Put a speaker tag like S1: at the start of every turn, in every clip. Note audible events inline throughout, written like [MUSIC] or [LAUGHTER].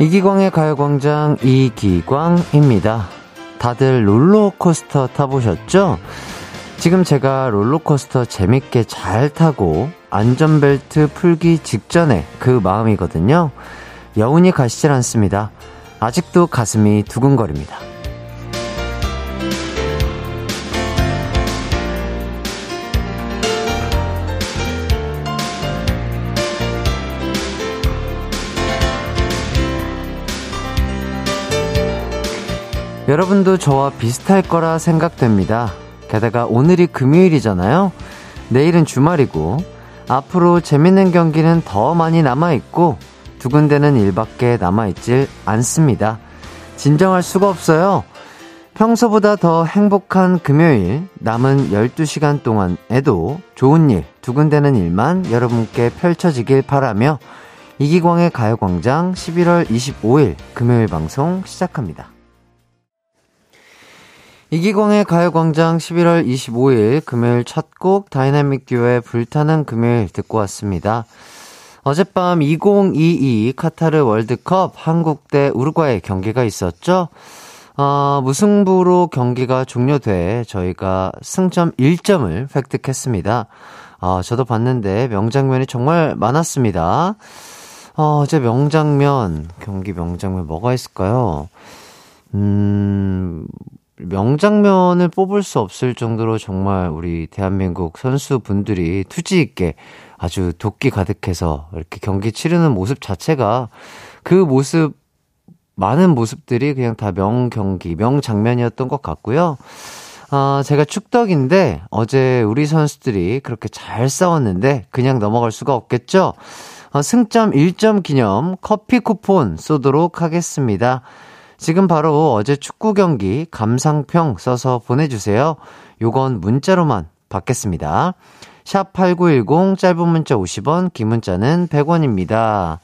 S1: 이기광의 가요광장 이기광입니다. 다들 롤러코스터 타보셨죠? 지금 제가 롤러코스터 재밌게 잘 타고 안전벨트 풀기 직전에 그 마음이거든요. 여운이 가시질 않습니다. 아직도 가슴이 두근거립니다. 여러분도 저와 비슷할 거라 생각됩니다. 게다가 오늘이 금요일이잖아요. 내일은 주말이고, 앞으로 재밌는 경기는 더 많이 남아있고, 두 군데는 일밖에 남아있질 않습니다. 진정할 수가 없어요. 평소보다 더 행복한 금요일, 남은 12시간 동안에도 좋은 일, 두 군데는 일만 여러분께 펼쳐지길 바라며, 이기광의 가요광장 11월 25일 금요일 방송 시작합니다. 이기광의 가요광장 11월 25일 금요일 첫 곡 다이나믹 듀오의 불타는 금요일 듣고 왔습니다. 어젯밤 2022 카타르 월드컵 한국 대 우루과이 경기가 있었죠. 어, 무승부로 경기가 종료돼 저희가 승점 1점을 획득했습니다. 어, 저도 봤는데 명장면이 정말 많았습니다. 어, 제 명장면, 경기 명장면 뭐가 있을까요? 음, 명장면을 뽑을 수 없을 정도로 정말 우리 대한민국 선수분들이 투지 있게 아주 도끼 가득해서 이렇게 경기 치르는 모습 자체가 그 모습 많은 모습들이 그냥 다 명경기, 명장면이었던 것 같고요. 아, 제가 축덕인데 어제 우리 선수들이 그렇게 잘 싸웠는데 그냥 넘어갈 수가 없겠죠? 아, 승점 1점 기념 커피 쿠폰 쏘도록 하겠습니다. 지금 바로 어제 축구 경기 감상평 써서 보내주세요. 요건 문자로만 받겠습니다. 샵 8910 짧은 문자 50원, 긴 문자는 100원입니다.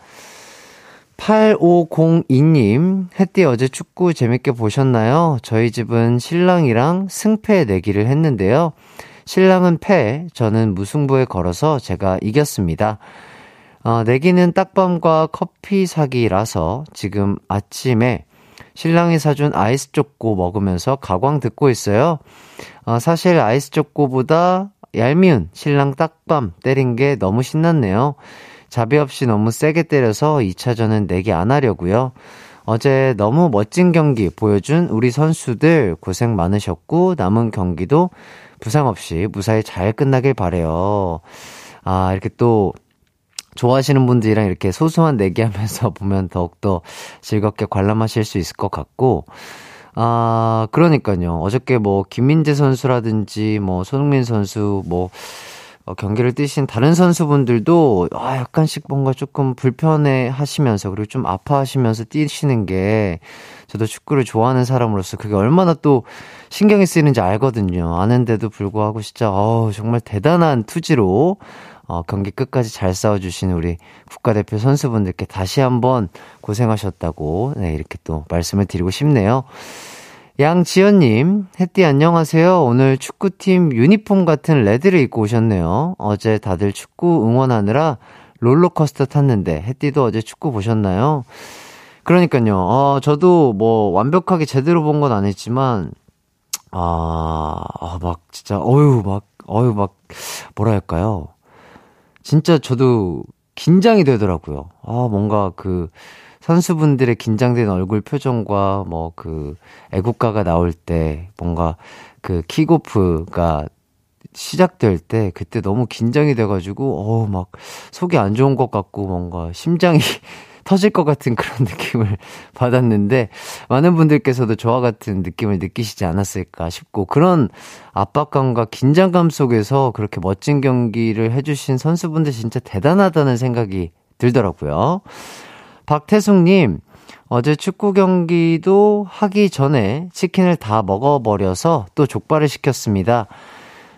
S1: 8502님, 햇띠 어제 축구 재밌게 보셨나요? 저희 집은 신랑이랑 승패 내기를 했는데요. 신랑은 패, 저는 무승부에 걸어서 제가 이겼습니다. 어, 내기는 딱밤과 커피 사기라서 지금 아침에 신랑이 사준 아이스 초코 먹으면서 가광 듣고 있어요. 어, 사실 아이스 초코보다 얄미운 신랑 딱밤 때린 게 너무 신났네요. 자비 없이 너무 세게 때려서 2차전은 내기 안 하려고요. 어제 너무 멋진 경기 보여준 우리 선수들 고생 많으셨고 남은 경기도 부상 없이 무사히 잘 끝나길 바래요. 아, 이렇게 또 좋아하시는 분들이랑 이렇게 소소한 내기하면서 [LAUGHS] 보면 더욱더 즐겁게 관람하실 수 있을 것 같고, 아, 그러니까요. 어저께 뭐, 김민재 선수라든지, 뭐, 손흥민 선수, 뭐, 어, 경기를 뛰신 다른 선수분들도, 아, 약간씩 뭔가 조금 불편해 하시면서, 그리고 좀 아파하시면서 뛰시는 게, 저도 축구를 좋아하는 사람으로서 그게 얼마나 또 신경이 쓰이는지 알거든요. 아는데도 불구하고 진짜, 어우, 정말 대단한 투지로, 어, 경기 끝까지 잘 싸워주신 우리 국가대표 선수분들께 다시 한번 고생하셨다고, 네, 이렇게 또 말씀을 드리고 싶네요. 양지연님, 햇띠 안녕하세요. 오늘 축구팀 유니폼 같은 레드를 입고 오셨네요. 어제 다들 축구 응원하느라 롤러코스터 탔는데, 햇띠도 어제 축구 보셨나요? 그러니까요. 어, 저도 뭐 완벽하게 제대로 본 건 아니지만, 아, 아, 막 진짜, 어유, 막, 어유, 막, 뭐라 할까요? 진짜 저도 긴장이 되더라고요. 아, 뭔가 그 선수분들의 긴장된 얼굴 표정과 뭐 그 애국가가 나올 때 뭔가 그 킥오프가 시작될 때 그때 너무 긴장이 돼가지고 어우 막 속이 안 좋은 것 같고 뭔가 심장이 터질 것 같은 그런 [LAUGHS] 느낌을 받았는데 많은 분들께서도 저와 같은 느낌을 느끼시지 않았을까 싶고 그런 압박감과 긴장감 속에서 그렇게 멋진 경기를 해주신 선수분들 진짜 대단하다는 생각이 들더라고요. 박태숙님, 어제 축구 경기도 하기 전에 치킨을 다 먹어버려서 또 족발을 시켰습니다.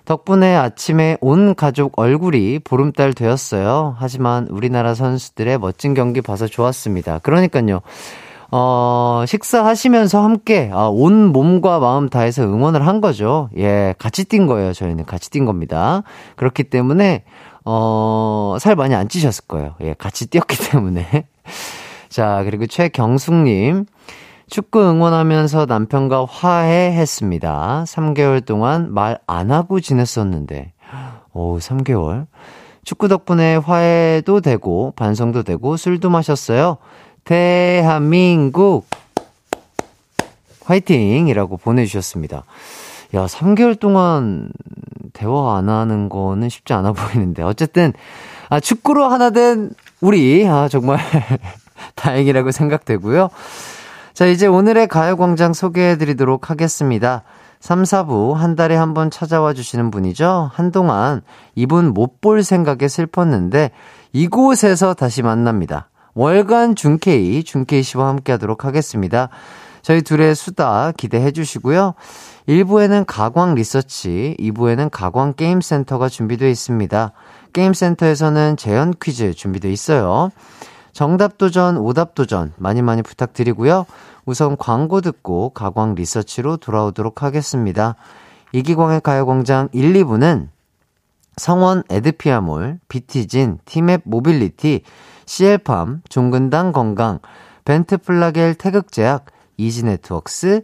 S1: 덕분에 아침에 온 가족 얼굴이 보름달 되었어요. 하지만 우리나라 선수들의 멋진 경기 봐서 좋았습니다. 그러니까요. 어, 식사하시면서 함께, 아, 온 몸과 마음 다해서 응원을 한 거죠. 예, 같이 뛴 거예요. 저희는 같이 뛴 겁니다. 그렇기 때문에, 어, 살 많이 안 찌셨을 거예요. 예, 같이 뛰었기 [LAUGHS] 때문에. 자, 그리고 최경숙님. 축구 응원하면서 남편과 화해했습니다. 3개월 동안 말 안 하고 지냈었는데. 오, 3개월. 축구 덕분에 화해도 되고, 반성도 되고, 술도 마셨어요. 대한민국! 화이팅! 이라고 보내주셨습니다. 야, 3개월 동안 대화 안 하는 거는 쉽지 않아 보이는데. 어쨌든, 아, 축구로 하나 된 우리, 아, 정말 [LAUGHS] 다행이라고 생각되고요. 자, 이제 오늘의 가요광장 소개해 드리도록 하겠습니다. 3, 4부 한 달에 한 번 찾아와 주시는 분이죠. 한동안 이분 못 볼 생각에 슬펐는데 이곳에서 다시 만납니다. 월간 준케이, 준케이 씨와 함께 하도록 하겠습니다. 저희 둘의 수다 기대해 주시고요. 1부에는 가광 리서치, 2부에는 가광 게임센터가 준비되어 있습니다. 게임센터에서는 재연 퀴즈 준비되어 있어요. 정답 도전, 오답 도전 많이 많이 부탁드리고요. 우선 광고 듣고 가광 리서치로 돌아오도록 하겠습니다. 이기광의 가요광장 1, 2부는 성원 애드피아몰, 비티진, 티맵 모빌리티, CL팜, 종근당 건강, 벤트플라겔 태극제약, 이지네트웍스,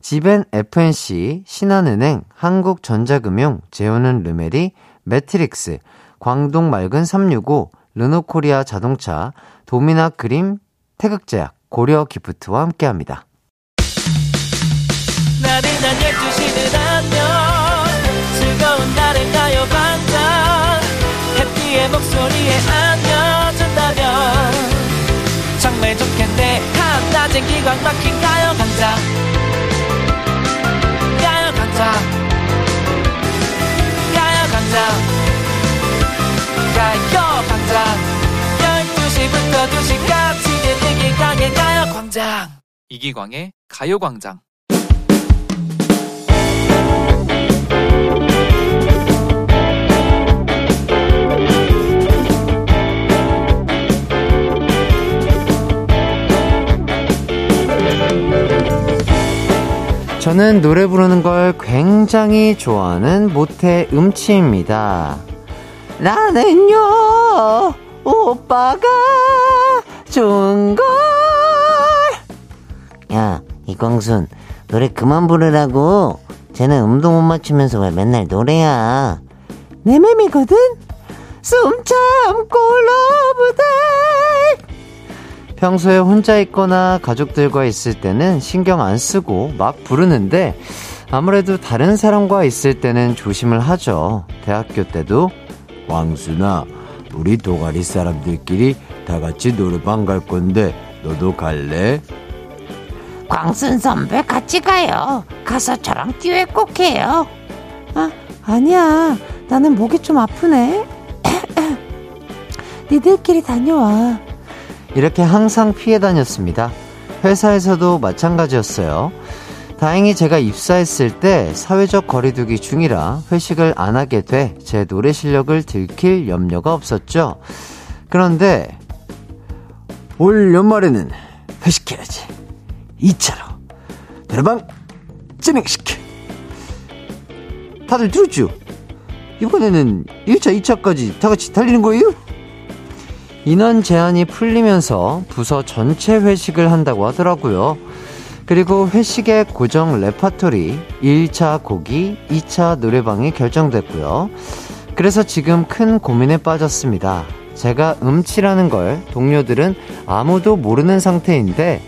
S1: 지벤 FNC, 신한은행, 한국전자금융, 제오는 르메리, 매트릭스, 광동 맑은 365, 르노코리아 자동차, 도미나 그림, 태극제약, 고려 기프트와 함께 합니다. 나른한 12시는 안녕 즐거운 날을 가요 반짝 해피의 목소리에 안겨준다면 정말 좋겠네. 한낮엔 기광 막힌 가요 강장 가요 강장 가요 강장 가요 강장. 12시부터 2시까지 이기광의 가요광장.
S2: 이기광의 가요광장.
S1: 저는 노래 부르는 걸 굉장히 좋아하는 모태 음치입니다. 나는요, 오빠가 좋은 걸.
S3: 야, 이광순, 노래 그만 부르라고. 쟤는 음도 못 맞추면서 왜 맨날 노래야?
S1: 내 맘이거든? 숨 참고 러브대 평소에 혼자 있거나 가족들과 있을 때는 신경 안 쓰고 막 부르는데 아무래도 다른 사람과 있을 때는 조심을 하죠. 대학교 때도 왕순아 우리 동아리 사람들끼리 다 같이 노래방 갈 건데 너도 갈래?
S3: 광순 선배 같이 가요. 가서 저랑 듀엣 꼭 해요.
S4: 아, 아니야. 나는 목이 좀 아프네. [CLEARS THROAT] 니들끼리 다녀와.
S1: 이렇게 항상 피해 다녔습니다. 회사에서도 마찬가지였어요. 다행히 제가 입사했을 때 사회적 거리두기 중이라 회식을 안 하게 돼 제 노래 실력을 들킬 염려가 없었죠. 그런데 올 연말에는 회식해야지. 2차로 노래방 진행시켜. 다들 들었죠? 이번에는 1차, 2차까지 다 같이 달리는 거예요? 인원 제한이 풀리면서 부서 전체 회식을 한다고 하더라고요. 그리고 회식의 고정 레파토리 1차 고기 2차 노래방이 결정됐고요. 그래서 지금 큰 고민에 빠졌습니다. 제가 음치라는 걸 동료들은 아무도 모르는 상태인데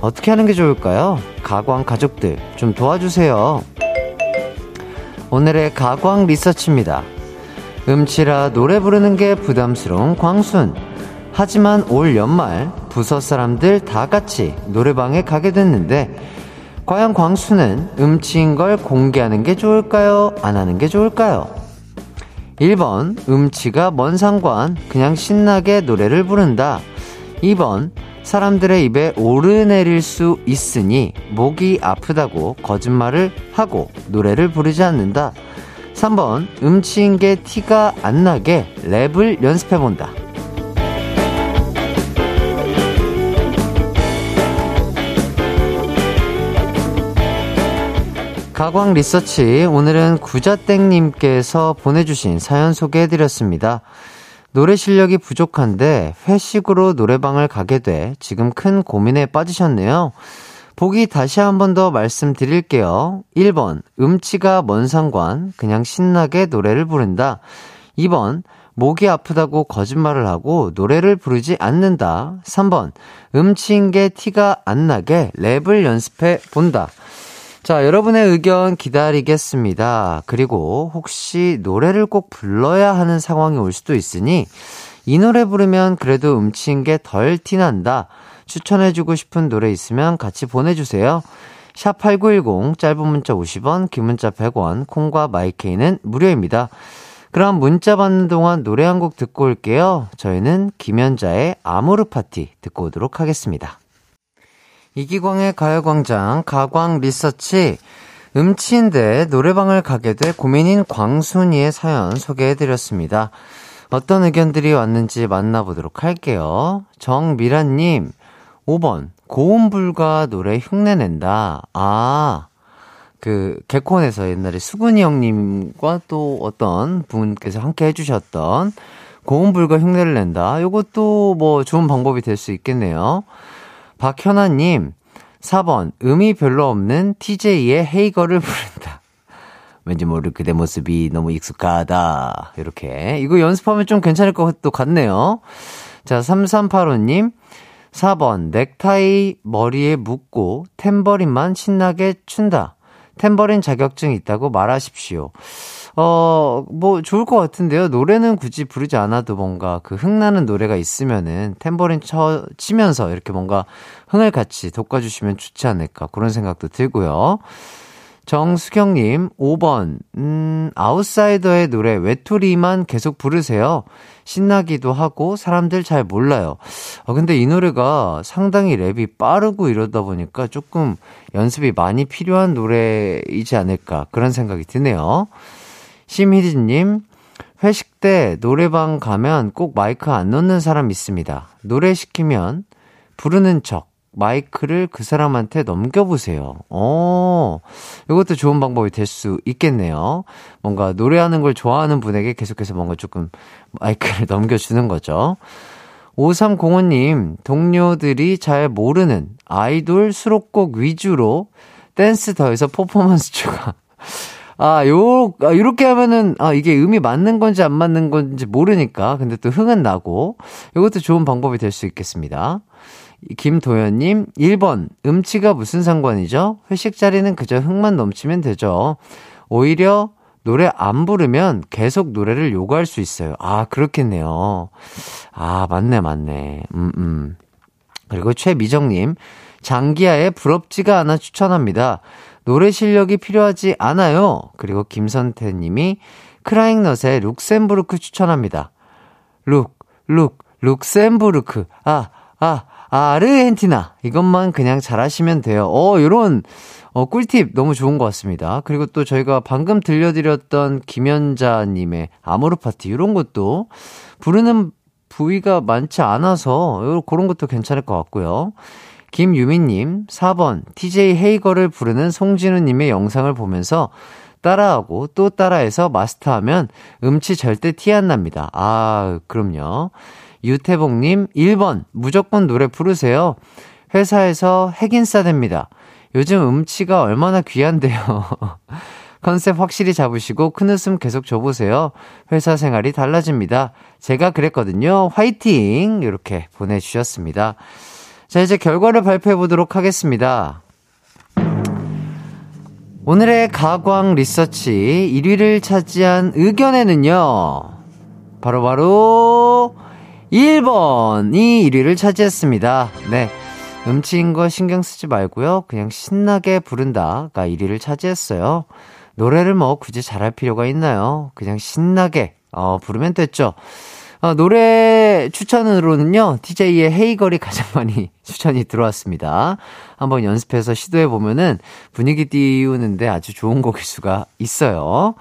S1: 어떻게 하는 게 좋을까요? 가광 가족들 좀 도와주세요. 오늘의 가광 리서치입니다. 음치라 노래 부르는 게 부담스러운 광순. 하지만 올 연말 부서 사람들 다 같이 노래방에 가게 됐는데 과연 광수는 음치인 걸 공개하는 게 좋을까요? 안 하는 게 좋을까요? 1번 음치가 뭔 상관 그냥 신나게 노래를 부른다 2번 사람들의 입에 오르내릴 수 있으니 목이 아프다고 거짓말을 하고 노래를 부르지 않는다 3번 음치인 게 티가 안 나게 랩을 연습해본다 가광 리서치 오늘은 구자땡님께서 보내주신 사연 소개해드렸습니다. 노래 실력이 부족한데 회식으로 노래방을 가게 돼 지금 큰 고민에 빠지셨네요. 보기 다시 한 번 더 말씀드릴게요. 1번, 음치가 뭔 상관, 그냥 신나게 노래를 부른다. 2번, 목이 아프다고 거짓말을 하고 노래를 부르지 않는다. 3번, 음치인 게 티가 안 나게 랩을 연습해 본다. 자, 여러분의 의견 기다리겠습니다. 그리고 혹시 노래를 꼭 불러야 하는 상황이 올 수도 있으니 이 노래 부르면 그래도 음치인 게 덜 티난다. 추천해주고 싶은 노래 있으면 같이 보내주세요. 샵 8910, 짧은 문자 50원, 긴 문자 100원, 콩과 마이케이는 무료입니다. 그럼 문자 받는 동안 노래 한 곡 듣고 올게요. 저희는 김연자의 아모르 파티 듣고 오도록 하겠습니다. 이기광의 가요광장, 가광 리서치, 음치인데 노래방을 가게 돼 고민인 광순이의 사연 소개해드렸습니다. 어떤 의견들이 왔는지 만나보도록 할게요. 정미란님, 5번, 고음불가 노래 흉내낸다. 아, 그, 개콘에서 옛날에 수근이 형님과 또 어떤 분께서 함께 해주셨던 고음불가 흉내를 낸다. 요것도 뭐 좋은 방법이 될 수 있겠네요. 박현아님, 4번, 음이 별로 없는 TJ의 헤이거를 부른다. 왠지 모를 그대 모습이 너무 익숙하다. 이렇게. 이거 연습하면 좀 괜찮을 것도 같네요. 자, 3385님, 4번, 넥타이 머리에 묶고 탬버린만 신나게 춘다. 탬버린 자격증 있다고 말하십시오. 어, 뭐, 좋을 것 같은데요. 노래는 굳이 부르지 않아도 뭔가 그 흥나는 노래가 있으면은 탬버린 쳐, 치면서 이렇게 뭔가 흥을 같이 돋궈주시면 좋지 않을까. 그런 생각도 들고요. 정수경님, 5번, 음, 아웃사이더의 노래 외톨이만 계속 부르세요. 신나기도 하고 사람들 잘 몰라요. 아, 근데 이 노래가 상당히 랩이 빠르고 이러다 보니까 조금 연습이 많이 필요한 노래이지 않을까 그런 생각이 드네요. 심희진님, 회식 때 노래방 가면 꼭 마이크 안 놓는 사람 있습니다. 노래 시키면 부르는 척, 마이크를 그 사람한테 넘겨보세요. 어, 이것도 좋은 방법이 될 수 있겠네요. 뭔가 노래하는 걸 좋아하는 분에게 계속해서 뭔가 조금 마이크를 [LAUGHS] 넘겨주는 거죠. 5305님, 동료들이 잘 모르는 아이돌 수록곡 위주로 댄스 더해서 퍼포먼스 추가. 아, 요, 아, 요렇게 하면은, 아, 이게 음이 맞는 건지 안 맞는 건지 모르니까. 근데 또 흥은 나고. 이것도 좋은 방법이 될 수 있겠습니다. 김도현님, 1번, 음치가 무슨 상관이죠? 회식 자리는 그저 흥만 넘치면 되죠. 오히려 노래 안 부르면 계속 노래를 요구할 수 있어요. 아, 그렇겠네요. 아, 맞네, 맞네. 음, 음. 그리고 최미정님, 장기하의 부럽지가 않아 추천합니다. 노래 실력이 필요하지 않아요. 그리고 김선태 님이 크라잉넛의 룩셈부르크 추천합니다. 룩, 룩, 룩셈부르크. 아, 아, 아르헨티나. 이것만 그냥 잘하시면 돼요. 어, 요런, 어, 꿀팁 너무 좋은 것 같습니다. 그리고 또 저희가 방금 들려드렸던 김연자님의 아모르 파티, 요런 것도 부르는 부위가 많지 않아서, 요, 그런 것도 괜찮을 것 같고요. 김유미님, 4번, TJ 헤이거를 부르는 송진우님의 영상을 보면서 따라하고 또 따라해서 마스터하면 음치 절대 티 안 납니다. 아, 그럼요. 유태봉님, 1번, 무조건 노래 부르세요. 회사에서 핵인싸 됩니다. 요즘 음치가 얼마나 귀한데요. [LAUGHS] 컨셉 확실히 잡으시고 큰 웃음 계속 줘보세요. 회사 생활이 달라집니다. 제가 그랬거든요. 화이팅! 이렇게 보내주셨습니다. 자, 이제 결과를 발표해 보도록 하겠습니다. 오늘의 가광 리서치 1위를 차지한 의견에는요. 바로바로 바로 1번이 1위를 차지했습니다. 네. 음치인 거 신경 쓰지 말고요. 그냥 신나게 부른다가 1위를 차지했어요. 노래를 뭐 굳이 잘할 필요가 있나요? 그냥 신나게 어, 부르면 됐죠. 어, 노래 추천으로는요, TJ의 헤이걸이 가장 많이 [LAUGHS] 추천이 들어왔습니다. 한번 연습해서 시도해보면은 분위기 띄우는데 아주 좋은 곡일 수가 있어요.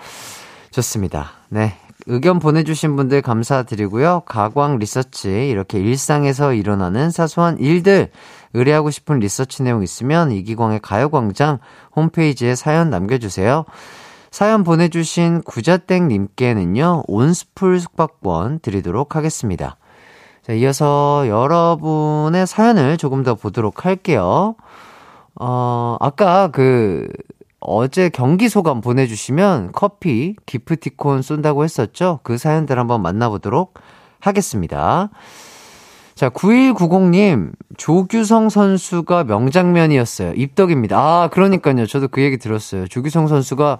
S1: 좋습니다. 네. 의견 보내주신 분들 감사드리고요. 가광 리서치, 이렇게 일상에서 일어나는 사소한 일들, 의뢰하고 싶은 리서치 내용 있으면 이기광의 가요광장 홈페이지에 사연 남겨주세요. 사연 보내주신 구자땡님께는요, 온스풀 숙박권 드리도록 하겠습니다. 자, 이어서 여러분의 사연을 조금 더 보도록 할게요. 어, 아까 그, 어제 경기 소감 보내주시면 커피, 기프티콘 쏜다고 했었죠? 그 사연들 한번 만나보도록 하겠습니다. 자, 9190님, 조규성 선수가 명장면이었어요. 입덕입니다. 아, 그러니까요. 저도 그 얘기 들었어요. 조규성 선수가,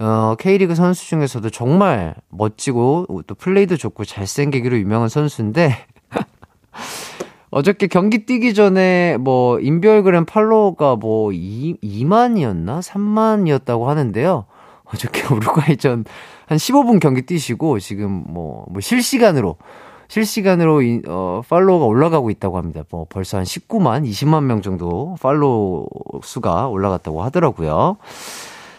S1: 어, K리그 선수 중에서도 정말 멋지고, 또 플레이도 좋고, 잘생기기로 유명한 선수인데, [LAUGHS] 어저께 경기 뛰기 전에 뭐 인별그램 팔로워가 뭐 2, 2만이었나? 3만이었다고 하는데요. 어저께 [LAUGHS] 우루과이전 한 15분 경기 뛰시고 지금 뭐, 뭐 실시간으로 실시간으로 이, 어, 팔로워가 올라가고 있다고 합니다. 뭐 벌써 한 19만, 20만 명 정도 팔로우 수가 올라갔다고 하더라고요.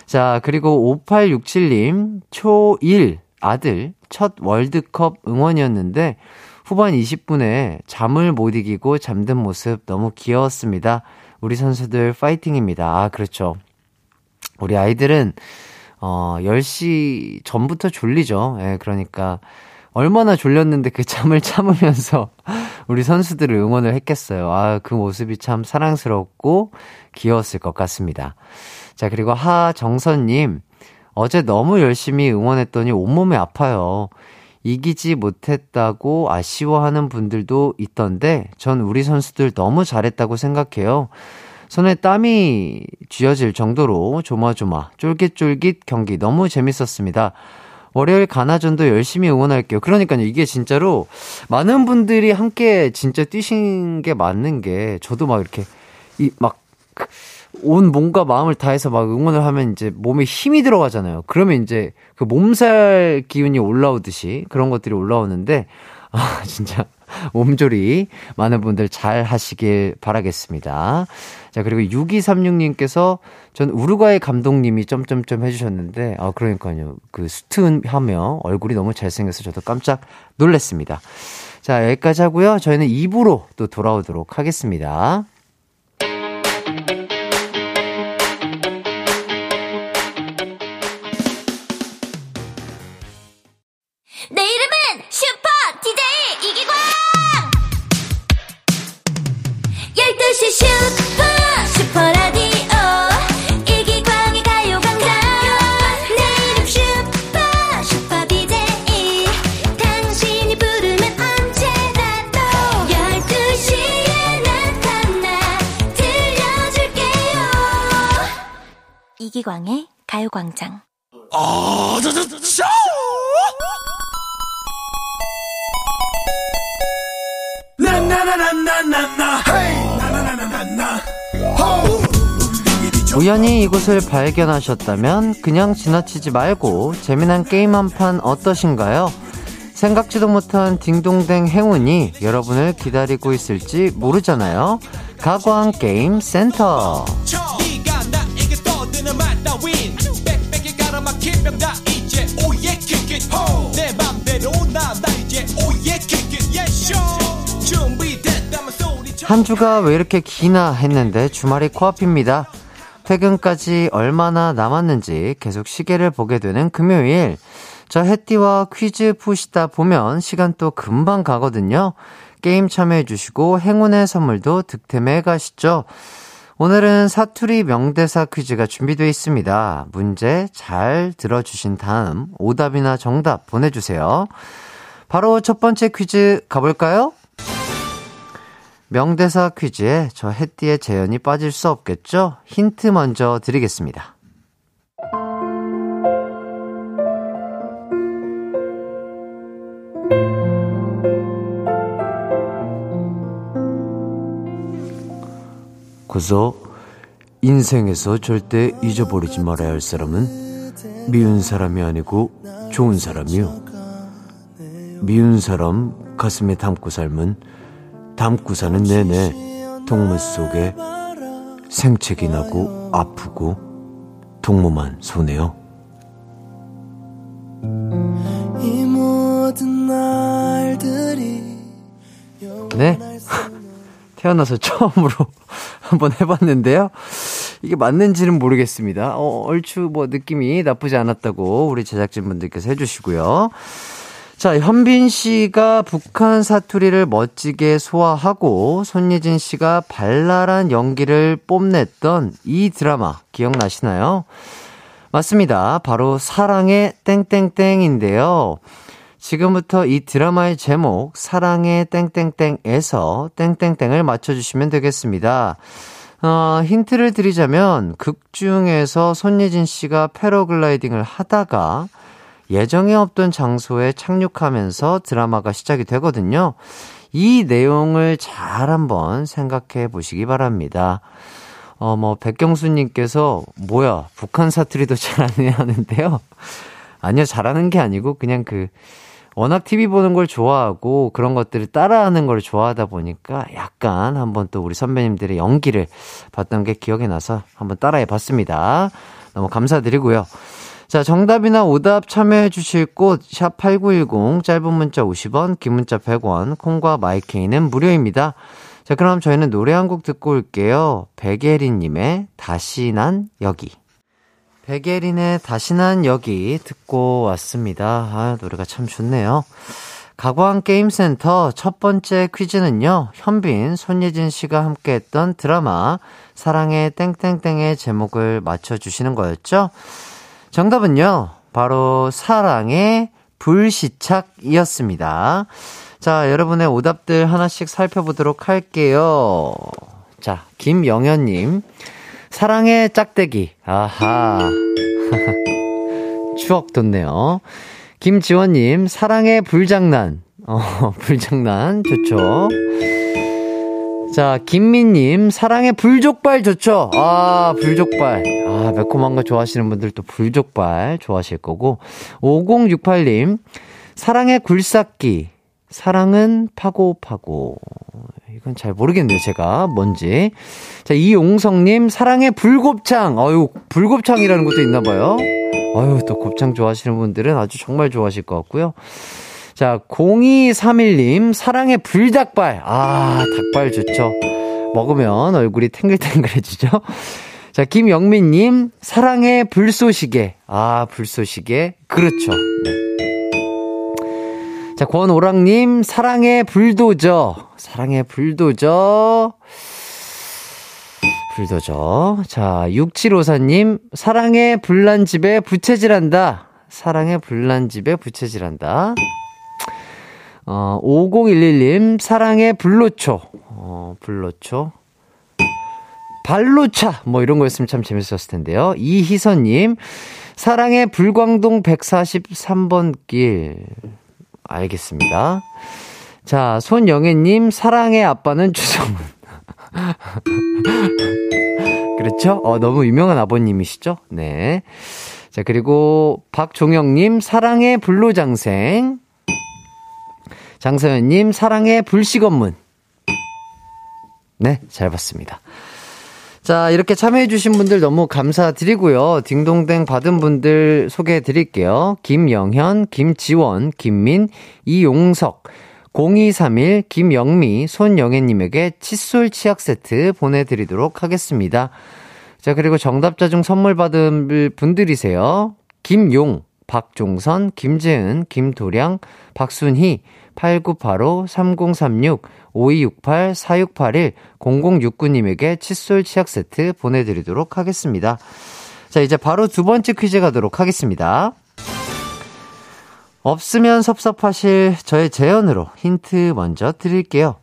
S1: 자, 그리고 5867님, 초1 아들 첫 월드컵 응원이었는데 후반 20분에 잠을 못 이기고 잠든 모습 너무 귀여웠습니다. 우리 선수들 파이팅입니다. 아, 그렇죠. 우리 아이들은, 어, 10시 전부터 졸리죠. 예, 그러니까, 얼마나 졸렸는데 그 잠을 참으면서 [LAUGHS] 우리 선수들을 응원을 했겠어요. 아, 그 모습이 참 사랑스럽고 귀여웠을 것 같습니다. 자, 그리고 하정선님, 어제 너무 열심히 응원했더니 온몸이 아파요. 이기지 못했다고 아쉬워하는 분들도 있던데, 전 우리 선수들 너무 잘했다고 생각해요. 손에 땀이 쥐어질 정도로 조마조마, 쫄깃쫄깃 경기 너무 재밌었습니다. 월요일 가나전도 열심히 응원할게요. 그러니까요, 이게 진짜로 많은 분들이 함께 진짜 뛰신 게 맞는 게 저도 막 이렇게 이 막 온 몸과 마음을 다해서 막 응원을 하면 이제 몸에 힘이 들어가잖아요. 그러면 이제 그 몸살 기운이 올라오듯이 그런 것들이 올라오는데 아, [LAUGHS] 진짜 몸조리 많은 분들 잘 하시길 바라겠습니다. 자, 그리고 6236님께서 전 우루과이 감독님이 점점점 해주셨는데, 아, 그러니까요. 그 스툰 하며 얼굴이 너무 잘생겨서 저도 깜짝 놀랐습니다. 자, 여기까지 하고요. 저희는 2부로 또 돌아오도록 하겠습니다. 우연히 이곳을 발견하셨다면 그냥 지나치지 말고 재미난 게임 한 판 어떠신가요? 생각지도 못한 딩동댕 행운이 여러분을 기다리고 있을지 모르잖아요. 가광 게임 센터. 한 주가 왜 이렇게 기나 했는데 주말이 코앞입니다. 퇴근까지 얼마나 남았는지 계속 시계를 보게 되는 금요일. 저 해띠와 퀴즈 푸시다 보면 시간 또 금방 가거든요. 게임 참여해주시고 행운의 선물도 득템해 가시죠. 오늘은 사투리 명대사 퀴즈가 준비되어 있습니다. 문제 잘 들어주신 다음 오답이나 정답 보내주세요. 바로 첫 번째 퀴즈 가볼까요? 명대사 퀴즈에 저 해띠의 재연이 빠질 수 없겠죠? 힌트 먼저 드리겠습니다. 그래서 인생에서 절대 잊어버리지 말아야 할 사람은 미운 사람이 아니고 좋은 사람이요. 미운 사람 가슴에 담고 살면 담고 사는 내내 동물 속에 생채기 나고 아프고 동무만 손해요. 네? [LAUGHS] 태어나서 처음으로 [LAUGHS] 한번 해봤는데요. 이게 맞는지는 모르겠습니다. 어, 얼추 뭐 느낌이 나쁘지 않았다고 우리 제작진분들께서 해주시고요. 자, 현빈 씨가 북한 사투리를 멋지게 소화하고 손예진 씨가 발랄한 연기를 뽐냈던 이 드라마 기억나시나요? 맞습니다. 바로 사랑의 땡땡땡인데요. 지금부터 이 드라마의 제목 사랑의 땡땡땡에서 땡땡땡을 맞춰주시면 되겠습니다. 어, 힌트를 드리자면 극 중에서 손예진 씨가 패러글라이딩을 하다가 예정에 없던 장소에 착륙하면서 드라마가 시작이 되거든요. 이 내용을 잘 한번 생각해 보시기 바랍니다. 어, 뭐, 백경수님께서, 뭐야, 북한 사투리도 [LAUGHS] 잘하네 하는데요. 아니요, 잘하는 게 아니고, 그냥 그, 워낙 TV 보는 걸 좋아하고 그런 것들을 따라하는 걸 좋아하다 보니까 약간 한번 또 우리 선배님들의 연기를 봤던 게 기억이 나서 한번 따라해 봤습니다. 너무 감사드리고요. 자, 정답이나 오답 참여해 주실 곳, 샵8910, 짧은 문자 50원, 긴 문자 100원, 콩과 마이케이는 무료입니다. 자, 그럼 저희는 노래 한 곡 듣고 올게요. 백예린님의 다시 난 여기. 백예린의 다시 난 여기 듣고 왔습니다. 아, 노래가 참 좋네요. 가광 게임센터 첫 번째 퀴즈는요, 현빈, 손예진 씨가 함께 했던 드라마, 사랑의 땡땡땡의 제목을 맞춰주시는 거였죠? 정답은요, 바로 사랑의 불시착이었습니다. 자, 여러분의 오답들 하나씩 살펴보도록 할게요. 자, 김영현님. 사랑의 짝대기. 아하. [LAUGHS] 추억 돋네요. 김지원님, 사랑의 불장난. 어, [LAUGHS] 불장난. 좋죠. 자, 김민님, 사랑의 불족발 좋죠? 아, 불족발. 아, 매콤한 거 좋아하시는 분들 또 불족발 좋아하실 거고. 5068님, 사랑의 굴삭기. 사랑은 파고파고. 이건 잘 모르겠네요, 제가. 뭔지. 자, 이용성님, 사랑의 불곱창. 어유 불곱창이라는 것도 있나봐요. 어유 또 곱창 좋아하시는 분들은 아주 정말 좋아하실 것 같고요. 자, 0231님, 사랑의 불닭발. 아, 닭발 좋죠. 먹으면 얼굴이 탱글탱글해지죠. 자, 김영민님, 사랑의 불쏘시개. 아, 불쏘시개. 그렇죠. 네. 자, 권오랑님, 사랑의 불도저. 사랑의 불도저. 불도저. 자, 6754님, 사랑의 불난 집에 부채질한다. 사랑의 불난 집에 부채질한다. 어, 5011님, 사랑의 불로초. 어, 불로초. 발로차. 뭐 이런 거였으면 참 재밌었을 텐데요. 이희선님, 사랑의 불광동 143번 길. 알겠습니다. 자, 손영애님, 사랑의 아빠는 주성훈. [LAUGHS] 그렇죠? 어, 너무 유명한 아버님이시죠? 네. 자, 그리고 박종영님, 사랑의 불로장생. 장서연님, 사랑의 불식업문. 네, 잘 봤습니다. 자, 이렇게 참여해주신 분들 너무 감사드리고요. 딩동댕 받은 분들 소개해 드릴게요. 김영현, 김지원, 김민, 이용석, 0231, 김영미, 손영애님에게 칫솔 치약 세트 보내드리도록 하겠습니다. 자, 그리고 정답자 중 선물 받은 분들이세요. 김용, 박종선, 김재은, 김도량, 박순희, 8985, 3036, 5268, 4681, 0069님에게 칫솔 치약 세트 보내드리도록 하겠습니다. 자, 이제 바로 두 번째 퀴즈 가도록 하겠습니다. 없으면 섭섭하실 저의 재연으로 힌트 먼저 드릴게요.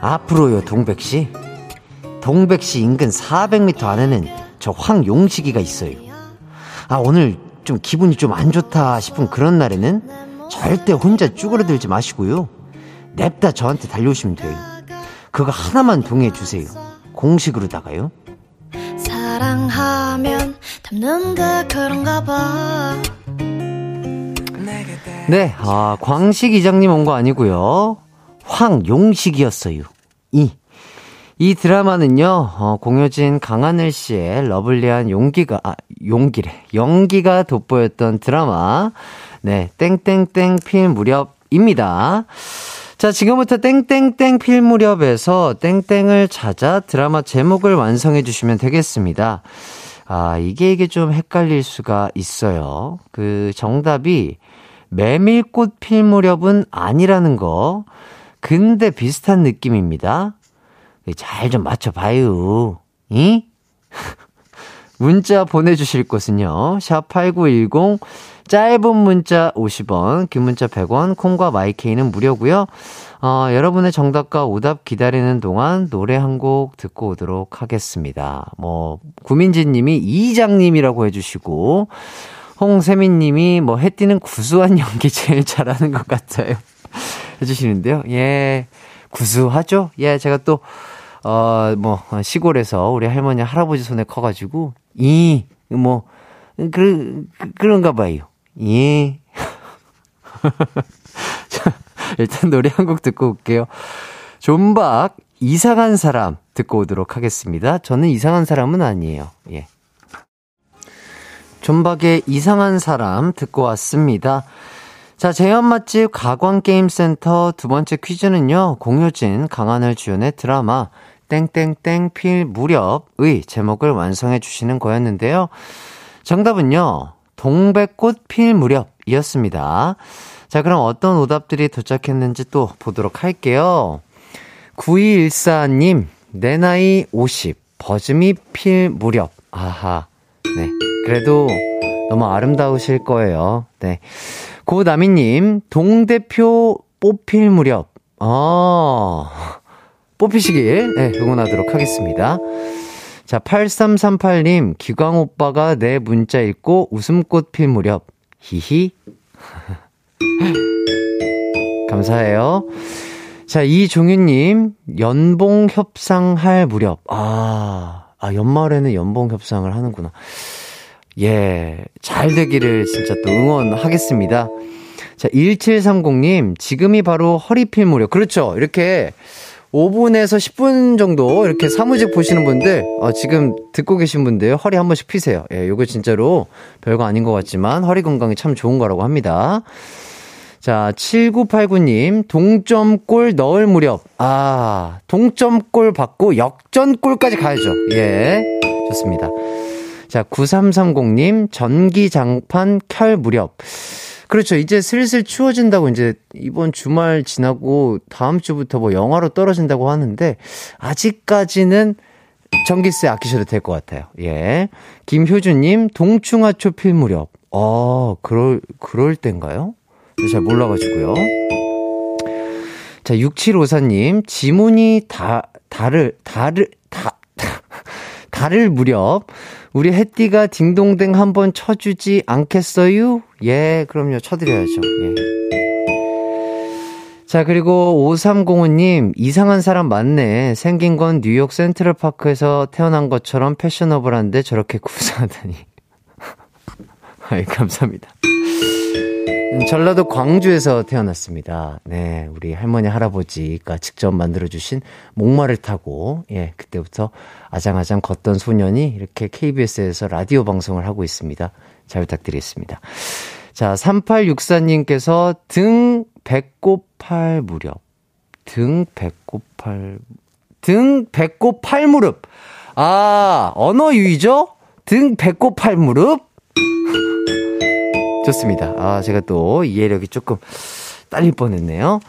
S1: 앞으로요, 동백씨. 동백씨 인근 400m 안에는 저 황용식이가 있어요. 아, 오늘 좀 기분이 좀 안 좋다 싶은 그런 날에는 절대 혼자 쭈그러들지 마시고요. 냅다 저한테 달려오시면 돼요. 그거 하나만 동의해 주세요. 공식으로다가요. 사랑하면 닮는 게 그런가 봐. 네, 아, 광식 이장님 온 거 아니고요. 황용식이었어요. 이 이 드라마는요, 어, 공효진 강하늘 씨의 러블리한 용기가, 아, 용기래. 연기가 돋보였던 드라마. 네, 땡땡땡 필 무렵입니다. 자, 지금부터 땡땡땡 필 무렵에서 땡땡을 찾아 드라마 제목을 완성해 주시면 되겠습니다. 아, 이게 이게 좀 헷갈릴 수가 있어요. 그 정답이 메밀꽃 필 무렵은 아니라는 거. 근데 비슷한 느낌입니다. 잘 좀 맞춰봐요. 이? [LAUGHS] 문자 보내주실 곳은요. 샵8910, 짧은 문자 50원, 긴 문자 100원, 콩과 마이케이는 무료고요 어, 여러분의 정답과 오답 기다리는 동안 노래 한 곡 듣고 오도록 하겠습니다. 뭐, 구민지 님이 이장 님이라고 해 주시고, 홍세민 님이 뭐, 해띠는 구수한 연기 제일 잘하는 것 같아요. [LAUGHS] 해 주시는데요. 예, 구수하죠? 예, 제가 또, 어, 뭐, 시골에서 우리 할머니, 할아버지 손에 커가지고, 이, 뭐, 그, 그 그런가 봐요. 예. [LAUGHS] 자, 일단 노래 한 곡 듣고 올게요. 존박, 이상한 사람 듣고 오도록 하겠습니다. 저는 이상한 사람은 아니에요. 예. 존박의 이상한 사람 듣고 왔습니다. 자, 재현 맛집 가광게임센터 두 번째 퀴즈는요, 공효진, 강하늘 주연의 드라마, 땡땡땡 필 무렵의 제목을 완성해 주시는 거였는데요. 정답은요, 동백꽃 필 무렵이었습니다. 자, 그럼 어떤 오답들이 도착했는지 또 보도록 할게요. 9214님, 내 나이 50, 버즈미 필 무렵. 아하. 네. 그래도 너무 아름다우실 거예요. 네. 고나미님, 동대표 뽑힐 무렵. 아. 뽑히시길, 네, 응원하도록 하겠습니다. 자, 8338님, 기광 오빠가 내 문자 읽고 웃음꽃 필 무렵. 히히. [LAUGHS] 감사해요. 자, 이종윤님, 연봉 협상할 무렵. 아, 아, 연말에는 연봉 협상을 하는구나. 예, 잘 되기를 진짜 또 응원하겠습니다. 자, 1730님, 지금이 바로 허리 필 무렵. 그렇죠. 이렇게 5분에서 10분 정도 이렇게 사무직 보시는 분들, 어, 지금 듣고 계신 분들 허리 한 번씩 피세요. 예, 요거 진짜로 별거 아닌 것 같지만 허리 건강에 참 좋은 거라고 합니다. 자, 7989님, 동점골 넣을 무렵. 아, 동점골 받고 역전골까지 가야죠. 예, 좋습니다. 자, 9330님, 전기장판 켤 무렵. 그렇죠. 이제 슬슬 추워진다고 이제 이번 주말 지나고 다음 주부터 뭐 영하로 떨어진다고 하는데 아직까지는 전기세 아끼셔도 될 것 같아요. 예. 김효주님, 동충하초 필 무렵. 어, 그럴, 그럴 땐가요? 잘 몰라가지고요. 자, 6754님, 지문이 다, 달을, 달을, 다, 달을 무렵. 우리 햇띠가 딩동댕 한번 쳐주지 않겠어요? 예, 그럼요. 쳐드려야죠. 예. 자, 그리고 5305님, 이상한 사람 맞네. 생긴 건 뉴욕 센트럴파크에서 태어난 것처럼 패셔너블한데 저렇게 [LAUGHS] 구사하다니. [LAUGHS] 아이, 감사합니다. 음, 전라도 광주에서 태어났습니다. 네, 우리 할머니, 할아버지가 직접 만들어주신 목마를 타고, 예, 그때부터 아장아장 걷던 소년이 이렇게 KBS에서 라디오 방송을 하고 있습니다. 잘 부탁드리겠습니다. 자, 3864님께서 등 배꼽 팔 무렵. 등 배꼽 팔, 등 배꼽 팔 무릎. 아, 언어 유의죠? 등 배꼽 팔 무릎? 좋습니다. 아, 제가 또 이해력이 조금 딸릴 뻔했네요.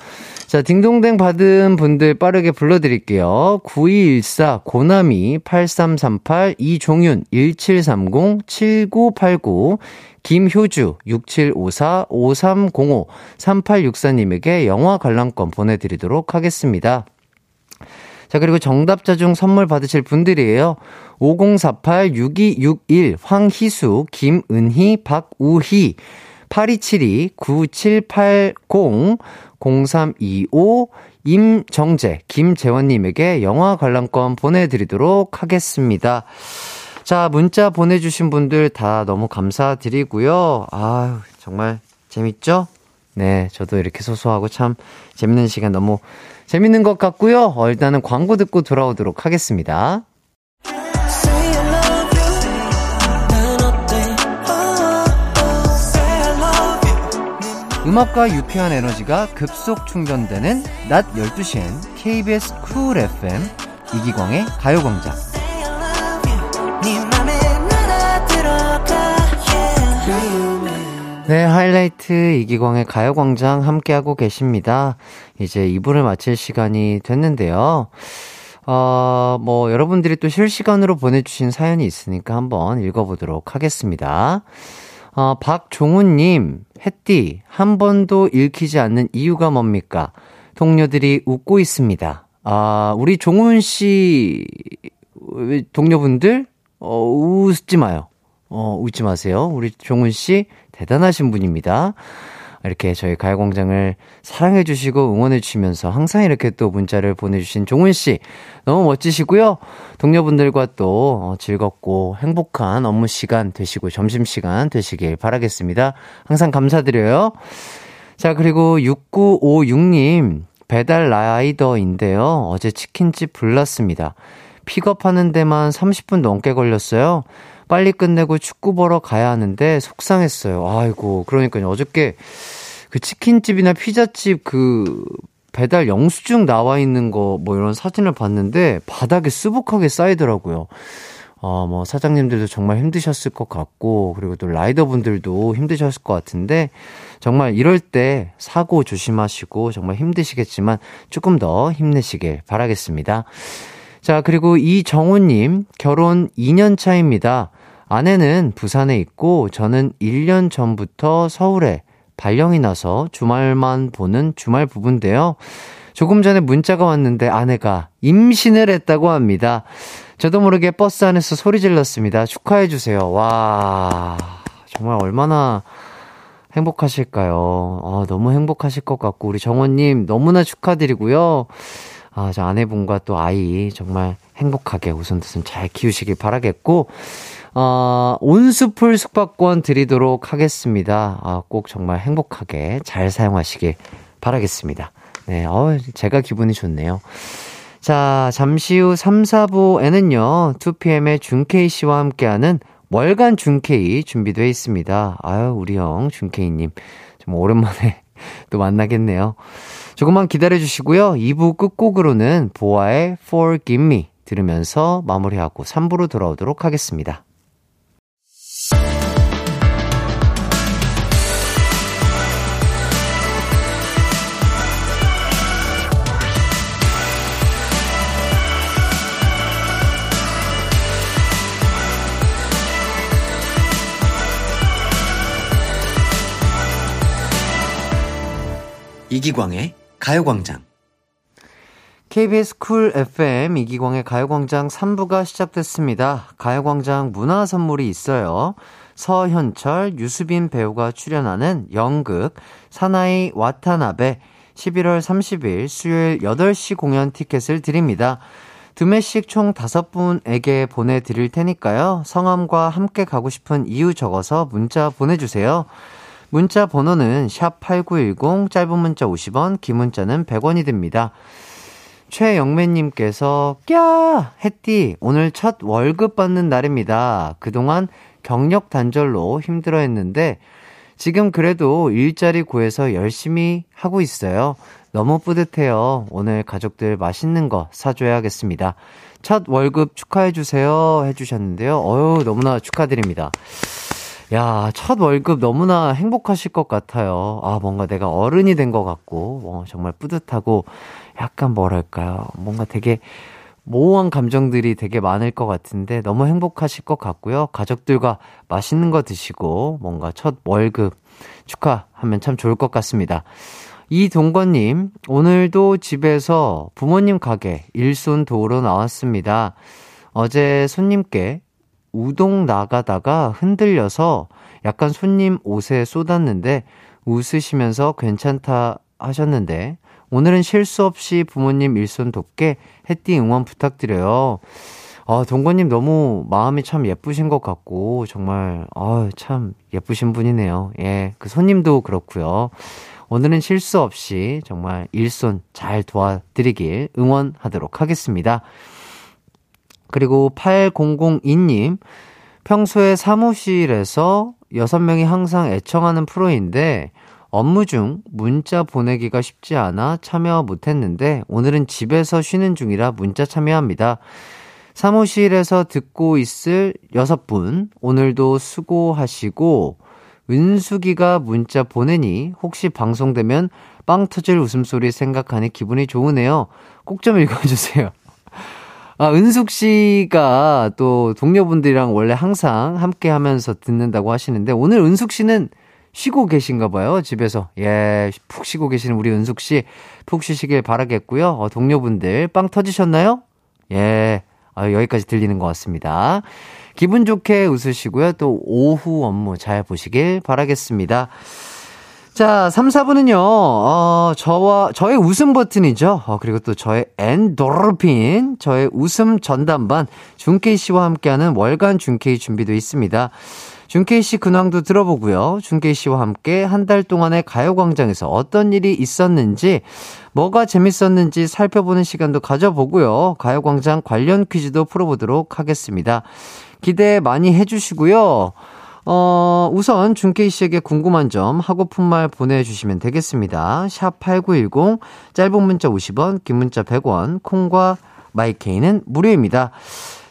S1: 자, 딩동댕 받은 분들 빠르게 불러드릴게요. 9214, 고나미, 8338, 이종윤, 1730, 7989, 김효주, 6754, 5305, 3864님에게 영화 관람권 보내드리도록 하겠습니다. 자, 그리고 정답자 중 선물 받으실 분들이에요. 5048-6261, 황희수, 김은희, 박우희, 8272, 9780, 0325, 임정재, 김재원님에게 영화 관람권 보내드리도록 하겠습니다. 자, 문자 보내주신 분들 다 너무 감사드리고요. 아유, 정말 재밌죠? 네, 저도 이렇게 소소하고 참 재밌는 시간 너무 재밌는 것 같고요. 어, 일단은 광고 듣고 돌아오도록 하겠습니다. 음악과 유쾌한 에너지가 급속 충전되는 낮 12시엔 KBS 쿨 FM 이기광의 가요광장. 네, 하이라이트 이기광의 가요광장 함께하고 계십니다. 이제 2부를 마칠 시간이 됐는데요. 어, 뭐, 여러분들이 또 실시간으로 보내주신 사연이 있으니까 한번 읽어보도록 하겠습니다. 어, 박종훈님, 햇띠, 한 번도 읽히지 않는 이유가 뭡니까? 동료들이 웃고 있습니다. 아, 우리 종훈 씨, 동료분들, 어, 웃지 마요. 어, 웃지 마세요. 우리 종훈 씨, 대단하신 분입니다. 이렇게 저희 가요광장을 사랑해주시고 응원해주시면서 항상 이렇게 또 문자를 보내주신 종훈씨, 너무 멋지시고요. 동료분들과 또 어, 즐겁고 행복한 업무 시간 되시고 점심시간 되시길 바라겠습니다. 항상 감사드려요. 자, 그리고 6956님, 배달 라이더인데요. 어제 치킨집 불났습니다. 픽업하는 데만 30분 넘게 걸렸어요. 빨리 끝내고 축구 보러 가야 하는데 속상했어요. 아이고, 그러니까요. 어저께 그 치킨집이나 피자집 그 배달 영수증 나와 있는 거 뭐 이런 사진을 봤는데 바닥에 수북하게 쌓이더라고요. 어, 뭐 사장님들도 정말 힘드셨을 것 같고 그리고 또 라이더분들도 힘드셨을 것 같은데 정말 이럴 때 사고 조심하시고 정말 힘드시겠지만 조금 더 힘내시길 바라겠습니다. 자, 그리고 이정우님, 결혼 2년 차입니다. 아내는 부산에 있고 저는 1년 전부터 서울에 발령이 나서 주말만 보는 주말 부부인데요. 조금 전에 문자가 왔는데 아내가 임신을 했다고 합니다. 저도 모르게 버스 안에서 소리 질렀습니다. 축하해주세요. 와, 정말 얼마나 행복하실까요? 아, 너무 행복하실 것 같고, 우리 정원님 너무나 축하드리고요. 아, 저 아내분과 또 아이 정말 행복하게 우선뜻은 잘 키우시길 바라겠고, 어, 온수풀 숙박권 드리도록 하겠습니다. 아, 꼭 정말 행복하게 잘 사용하시길 바라겠습니다. 네, 어, 제가 기분이 좋네요. 자, 잠시 후 3, 4부에는요, 2PM의 준케이 씨와 함께하는 월간 준케이 준비되어 있습니다. 아유, 우리 형, 준케이님. 좀 오랜만에 [LAUGHS] 또 만나겠네요. 조금만 기다려 주시고요. 2부 끝곡으로는 보아의 Forgive Me 들으면서 마무리하고 3부로 돌아오도록 하겠습니다. 이기광의 가요광장. KBS 쿨 FM 이기광의 가요광장 3부가 시작됐습니다. 가요광장 문화 선물이 있어요. 서현철, 유수빈 배우가 출연하는 연극 사나이 와타나베 11월 30일 수요일 8시 공연 티켓을 드립니다. 두 매씩 총 다섯 분에게 보내드릴 테니까요. 성함과 함께 가고 싶은 이유 적어서 문자 보내주세요. 문자 번호는 샵8910 짧은 문자 50원, 긴 문자는 100원이 듭니다. 최영매님께서 꺄! 햇띠 오늘 첫 월급 받는 날입니다. 그동안 경력 단절로 힘들어 했는데 지금 그래도 일자리 구해서 열심히 하고 있어요. 너무 뿌듯해요. 오늘 가족들 맛있는 거 사줘야겠습니다. 첫 월급 축하해주세요. 해주셨는데요. 어유 너무나 축하드립니다. 야, 첫 월급 너무나 행복하실 것 같아요. 아, 뭔가 내가 어른이 된 것 같고, 어, 정말 뿌듯하고, 약간 뭐랄까요. 뭔가 되게 모호한 감정들이 되게 많을 것 같은데, 너무 행복하실 것 같고요. 가족들과 맛있는 거 드시고, 뭔가 첫 월급 축하하면 참 좋을 것 같습니다. 이동건님, 오늘도 집에서 부모님 가게 일손 도우러 나왔습니다. 어제 손님께 우동 나가다가 흔들려서 약간 손님 옷에 쏟았는데 웃으시면서 괜찮다 하셨는데 오늘은 실수 없이 부모님 일손 돕게 해띠 응원 부탁드려요. 아, 동건님 너무 마음이 참 예쁘신 것 같고, 정말, 아, 참 예쁘신 분이네요. 예, 그 손님도 그렇고요. 오늘은 실수 없이 정말 일손 잘 도와드리길 응원하도록 하겠습니다. 그리고 8002님, 평소에 사무실에서 6명이 항상 애청하는 프로인데, 업무 중 문자 보내기가 쉽지 않아 참여 못했는데, 오늘은 집에서 쉬는 중이라 문자 참여합니다. 사무실에서 듣고 있을 6분, 오늘도 수고하시고, 은숙이가 문자 보내니 혹시 방송되면 빵 터질 웃음소리 생각하니 기분이 좋으네요. 꼭 좀 읽어주세요. 아, 은숙 씨가 또 동료분들이랑 원래 항상 함께 하면서 듣는다고 하시는데 오늘 은숙 씨는 쉬고 계신가 봐요, 집에서. 예, 푹 쉬고 계시는 우리 은숙 씨, 푹 쉬시길 바라겠고요. 어, 동료분들, 빵 터지셨나요? 예, 아, 여기까지 들리는 것 같습니다. 기분 좋게 웃으시고요. 또 오후 업무 잘 보시길 바라겠습니다. 자, 3, 4분은요, 어, 저와, 저의 웃음 버튼이죠. 어, 그리고 또 저의 엔도르핀, 저의 웃음 전담반, 준케이 씨와 함께하는 월간 준케이 준비도 있습니다. 준케이 씨 근황도 들어보고요. 준케이 씨와 함께 한 달 동안의 가요광장에서 어떤 일이 있었는지, 뭐가 재밌었는지 살펴보는 시간도 가져보고요. 가요광장 관련 퀴즈도 풀어보도록 하겠습니다. 기대 많이 해주시고요. 어, 우선 준케이 씨에게 궁금한 점, 하고픈 말 보내주시면 되겠습니다. 샵 8910, 짧은 문자 50원, 긴 문자 100원, 콩과 마이케이는 무료입니다.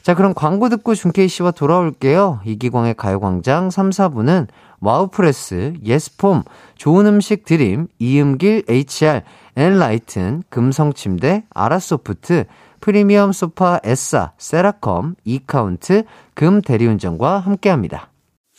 S1: 자, 그럼 광고 듣고 준케이 씨와 돌아올게요. 이기광의 가요광장 3, 4부는 와우프레스, 예스폼, 좋은 음식 드림, 이음길 HR, 엔라이튼, 금성침대, 아라소프트, 프리미엄 소파 에싸, 세라컴, 이카운트, 금 대리운전과 함께합니다.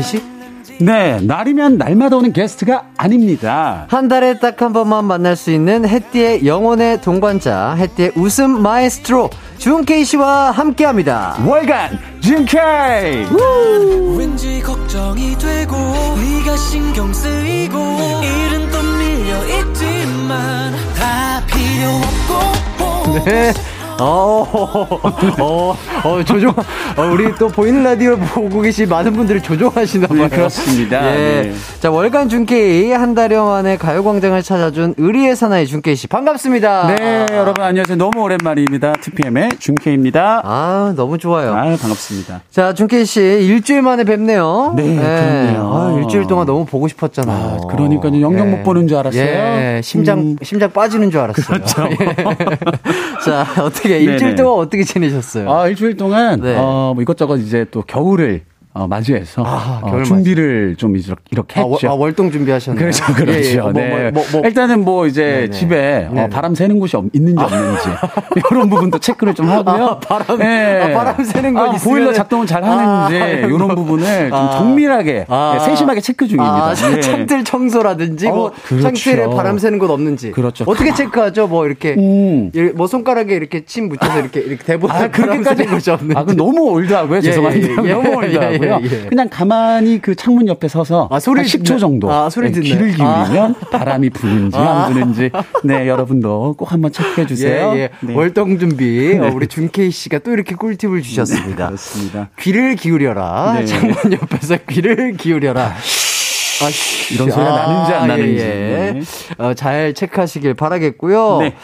S1: 씨?
S5: 네, 날이면 날마다 오는 게스트가 아닙니다.
S1: 한 달에 딱 한 번만 만날 수 있는 해띠의 영혼의 동반자, 해띠의 웃음 마에스트로 준케이 씨와 함께 합니다.
S5: 월간 준케이.
S6: 왠지 걱정이 되고 네가 신경 쓰이고 일은 또 밀려 있지만 다 필요 없고
S1: 네. 어, 어, 어, 조종, 어, 우리 또 보이는 라디오 보고 계신 많은 분들이 조종하시나봐요.
S5: 네, 그렇습니다.
S1: 예.
S5: 네.
S1: 자, 월간 준케이 한 달여 만에 가요광장을 찾아준 의리의 사나이 준케이 씨 반갑습니다.
S5: 네, 여러분 안녕하세요. 너무 오랜만입니다. 2PM의 준케입니다.
S1: 아, 너무 좋아요.
S5: 아, 반갑습니다.
S1: 자, 준케이 씨 일주일 만에 뵙네요.
S5: 네, 그렇네요.
S1: 아, 일주일 동안 너무 보고 싶었잖아요.
S5: 아, 그러니까요. 영영 못 보는 줄 알았어요.
S1: 예, 심장,
S5: 음.
S1: 심장 빠지는 줄 알았어요.
S5: 그렇죠. [LAUGHS]
S1: 자, 어떻게, 일주일
S5: 네네.
S1: 동안 어떻게 지내셨어요?
S5: 아, 일주일 동안
S1: 네.
S5: 어, 뭐 이것저것 이제 또 겨울을 어, 맞이해서
S1: 아,
S5: 어, 준비를 좀 이렇게, 이렇게
S1: 아, 월-
S5: 했죠.
S1: 아, 월동 준비하셨나요?
S5: 그렇죠, 그렇죠.
S1: 예, 예. 뭐,
S5: 네.
S1: 뭐, 뭐, 뭐.
S5: 일단은 뭐 이제
S1: 네네.
S5: 집에 어,
S1: 네네.
S5: 바람 새는 곳이 없- 있는지 없는지 이런 부분도 체크를 좀 하고요.
S1: 아, 바람-
S5: 네.
S1: 아, 바람 새는 곳
S5: 아,
S1: 있으면은-
S5: 보일러 작동을 잘 하는지
S1: 아,
S5: 이런 부분을 좀
S1: 아.
S5: 정밀하게
S1: 아.
S5: 네, 세심하게 체크 중입니다.
S1: 아,
S5: 네.
S1: 창틀 청소라든지, 뭐,
S5: 어, 그렇죠.
S1: 창틀에 바람 새는 곳 없는지.
S5: 그렇죠.
S1: 어떻게 체크하죠? 뭐, 이렇게,
S5: 음.
S1: 이- 뭐, 손가락에 이렇게 침 묻혀서 이렇게, 이렇게 대보다
S5: 아, 그렇게까지
S1: 곳이 없는지.
S5: 아, 그 너무 올드하고요.
S1: 예, 예, 예.
S5: 너무 올드하고 요.
S1: 예, 예, 예.
S5: 그냥 가만히 그 창문 옆에 서서
S1: 아, 소리
S5: 한 10초
S1: 듣네.
S5: 정도
S1: 아, 소리
S5: 네. 귀를 기울이면 [LAUGHS] 바람이 부는지
S1: 아.
S5: 안 부는지 네 여러분도 꼭 한번 체크해 주세요.
S1: 예, 예.
S5: 네.
S1: 월동 준비. 어, 우리 준케이 씨가 또 이렇게 꿀팁을 주셨습니다.
S5: 그렇습니다.
S1: 귀를 기울여라.
S5: 네.
S1: 창문 옆에서 귀를 기울여라. 아, 쉬.
S5: 이런 소리가 나는지 안 나는지.
S1: 예, 예.
S5: 네.
S1: 어, 잘 체크하시길 바라겠고요.
S5: 네.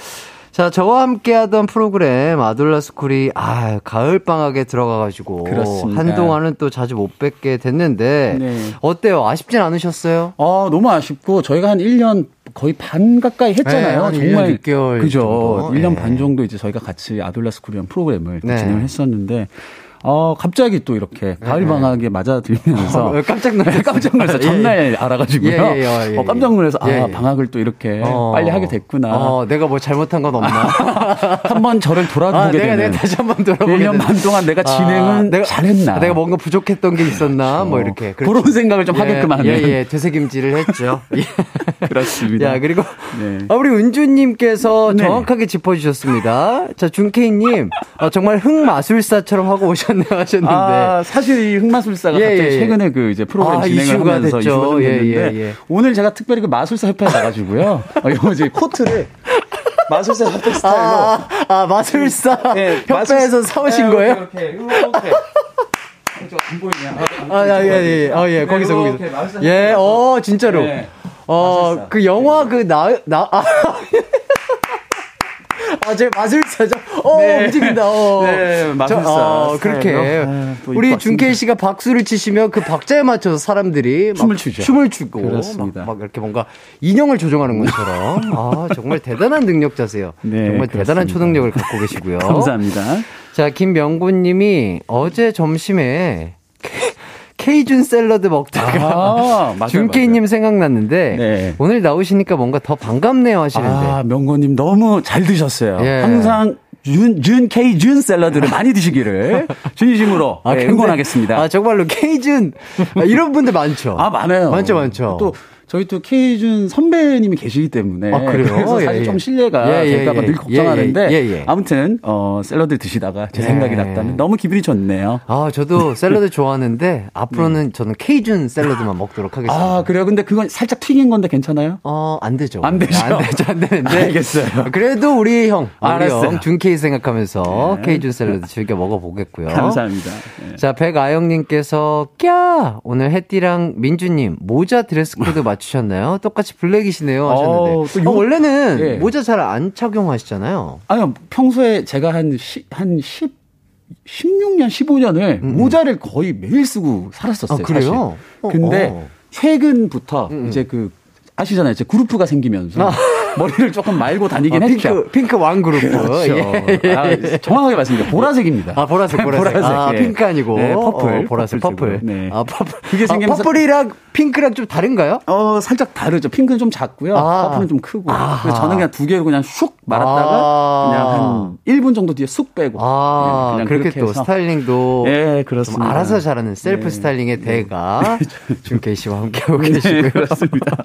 S1: 자, 저와 함께 하던 프로그램 아둘라스쿨이 아, 가을 방학에 들어가 가지고
S5: 그렇습니다.
S1: 한동안은 또 자주 못 뵙게 됐는데
S5: 네.
S1: 어때요? 아쉽진 않으셨어요?
S5: 어, 너무 아쉽고 저희가 한 1년 거의 반 가까이 했잖아요.
S1: 네, 한
S5: 정말
S1: 1년 6개월
S5: 그죠.
S1: 정도.
S5: 1년
S1: 네.
S5: 반 정도 이제 저희가 같이 아돌라스 코리안 프로그램을 또
S1: 네.
S5: 진행을 했었는데 어, 갑자기 또 이렇게 가을 방학에 맞아들면서 [LAUGHS]
S1: 어, 깜짝 놀랐어요.
S5: 깜짝 놀라서 [LAUGHS]
S1: 예,
S5: 전날 알아가지고요.
S1: 예, 예, 예, 예,
S5: 어, 깜짝 놀라서
S1: 예,
S5: 아
S1: 예.
S5: 방학을 또 이렇게
S1: 어.
S5: 빨리 하게 됐구나.
S1: 어, 내가 뭐 잘못한 건 없나? [LAUGHS]
S5: 한번 저를 돌아보게
S1: 아, 내가,
S5: 되는.
S1: 내가 다시 한번 돌아보게
S5: 1년
S1: 되는.
S5: 반 동안 내가 진행은
S1: 아, 내가,
S5: 잘했나.
S1: 내가 뭔가 부족했던 게 있었나? 뭐 이렇게.
S5: 그런 생각을 좀 하게끔 하는.
S1: 예, 예, 되새김질을 했죠. 예.
S5: 그렇습니다.
S1: 야, 그리고
S5: 네.
S1: 아, 우리 은주님께서
S5: 네.
S1: 정확하게 짚어주셨습니다. 자, 준케이님, 아, 정말 흑마술사처럼 하고 오셨네요 하셨는데.
S5: 아, 사실 이 흑마술사가
S1: 예,
S5: 갑자기
S1: 예, 예.
S5: 최근에 그 이제 프로그램
S1: 아,
S5: 진행을
S1: 이슈가
S5: 하면서
S1: 됐죠.
S5: 이슈가 좀
S1: 예,
S5: 됐는데
S1: 예, 예.
S5: 오늘 제가 특별히 그 마술사 협회에 나가지고요. 어, [LAUGHS] 이거 이제 코트를 마술사 협회 스타일로
S1: 아, 아, 마술사
S5: 예,
S1: 협회에서 사오신
S5: 예,
S1: 거예요?
S5: 이렇게 이렇게 이렇게. 저안 보이냐?
S1: 아, 야, 예, 예. 아, 예, 거기서,
S5: 이렇게
S1: 거기서.
S5: 마술사
S1: 예. 어, 진짜로.
S5: 네.
S1: 어,
S5: 마술사.
S1: 그 영화 그 나, 나, 아. [LAUGHS] 아, 제 마술사죠. 어,
S5: 네.
S1: 움직인다. 어.
S5: 네, 마술사
S1: 저, 어. 그렇게.
S5: 아, 또
S1: 우리 준케이. 씨가 박수를 치시면 그 박자에 맞춰서 사람들이 막
S5: 춤을 추죠.
S1: 춤을 추고
S5: 그렇습니다.
S1: 막, 막 이렇게 뭔가 인형을 조종하는 것처럼 [LAUGHS] 아, 정말 대단한 능력자세요.
S5: 네,
S1: 정말 대단한
S5: 그렇습니다.
S1: 초능력을 갖고 계시고요. [LAUGHS]
S5: 감사합니다.
S1: 자, 김명구님이 어제 점심에 케이준 샐러드 먹다가
S5: 아,
S1: 준케이님 생각났는데
S5: 네.
S1: 오늘 나오시니까 뭔가 더 반갑네요 하시는데
S5: 아, 명고님 너무 잘 드셨어요.
S1: 예.
S5: 항상 윤, 준, 준 샐러드를 많이 드시기를 [LAUGHS] 진심으로 네,
S1: 근데-
S5: 응원하겠습니다.
S1: 아 정말로 케이준 아, 이런 분들 많죠.
S5: 아, 많아요.
S1: 많죠, 많죠.
S5: 또 저희 또 K준 선배님이 계시기 때문에
S1: 아, 그래요?
S5: 그래서
S1: 예,
S5: 사실
S1: 예.
S5: 좀 신뢰가
S1: 예, 예,
S5: 될까봐
S1: 예.
S5: 늘 걱정하는데
S1: 예, 예, 예.
S5: 아무튼 어 샐러드 드시다가 제
S1: 예.
S5: 생각이 났다면 너무 기분이 좋네요.
S1: 아 저도 샐러드 좋아하는데 [LAUGHS] 앞으로는 저는 케이준 샐러드만 먹도록 하겠습니다.
S5: 아 그래요? 근데 그건 살짝 튀긴 건데 괜찮아요?
S1: 어, 안 되죠.
S5: 안 되죠?
S1: 안 되죠, 안 되는데. [LAUGHS]
S5: 알겠어요.
S1: 그래도 우리 형, 우리
S5: 알았어요.
S1: 형, 준케이 생각하면서
S5: 네.
S1: 케이준 샐러드 즐겨 먹어보겠고요.
S5: 감사합니다. 예.
S1: 자, 백아영님께서, 꺄! 오늘 광디랑 민준님, 모자 드레스 코드 맞추셨나요? [LAUGHS] 똑같이 black이시네요. 하셨는데.
S5: 어, 또
S1: 어,
S5: 요-
S1: 원래는
S5: 예.
S1: 모자 잘 안 착용하시잖아요.
S5: 아니요, 평소에 제가 한, 시, 한 10, 16년, 15년을 모자를 거의 매일 쓰고 살았었어요.
S1: 음. 아, 그래요?
S5: 사실.
S1: 어,
S5: 근데
S1: 어.
S5: 최근부터
S1: 음, 음.
S5: 이제 그, 아시잖아요. 제 구르프가 생기면서 머리를 조금 말고 다니긴
S1: 아,
S5: 했죠.
S1: 핑크, 핑크 왕 구르프. [LAUGHS]
S5: 그렇죠.
S1: 예, 예.
S5: 아, 정확하게 말씀드려요. 보라색입니다.
S1: 아, 보라색, 보라색. 아,
S5: 예.
S1: 핑크 아니고.
S5: 네, purple.
S1: 어, 보라색,
S5: purple. 네.
S1: 아, purple.
S5: 그게
S1: 아,
S5: 생기면서-
S1: purple이랑 핑크랑 좀 다른가요?
S5: 어, 살짝 다르죠. 핑크는 좀 작고요.
S1: 아.
S5: purple은 좀 크고. 그래서 저는 그냥 두 개로 그냥 슉 말았다가
S1: 아.
S5: 그냥 한 1분 정도 뒤에 쑥 빼고.
S1: 아,
S5: 네, 그냥
S1: 그렇게
S5: 그렇게
S1: 또. 스타일링도 [LAUGHS]
S5: 예,
S1: 좀
S5: 그렇습니다.
S1: 알아서 잘하는 셀프
S5: 네.
S1: 스타일링의 대가 [LAUGHS] 준 케이 씨와 함께하고 계시고요.
S5: 네, 그렇습니다.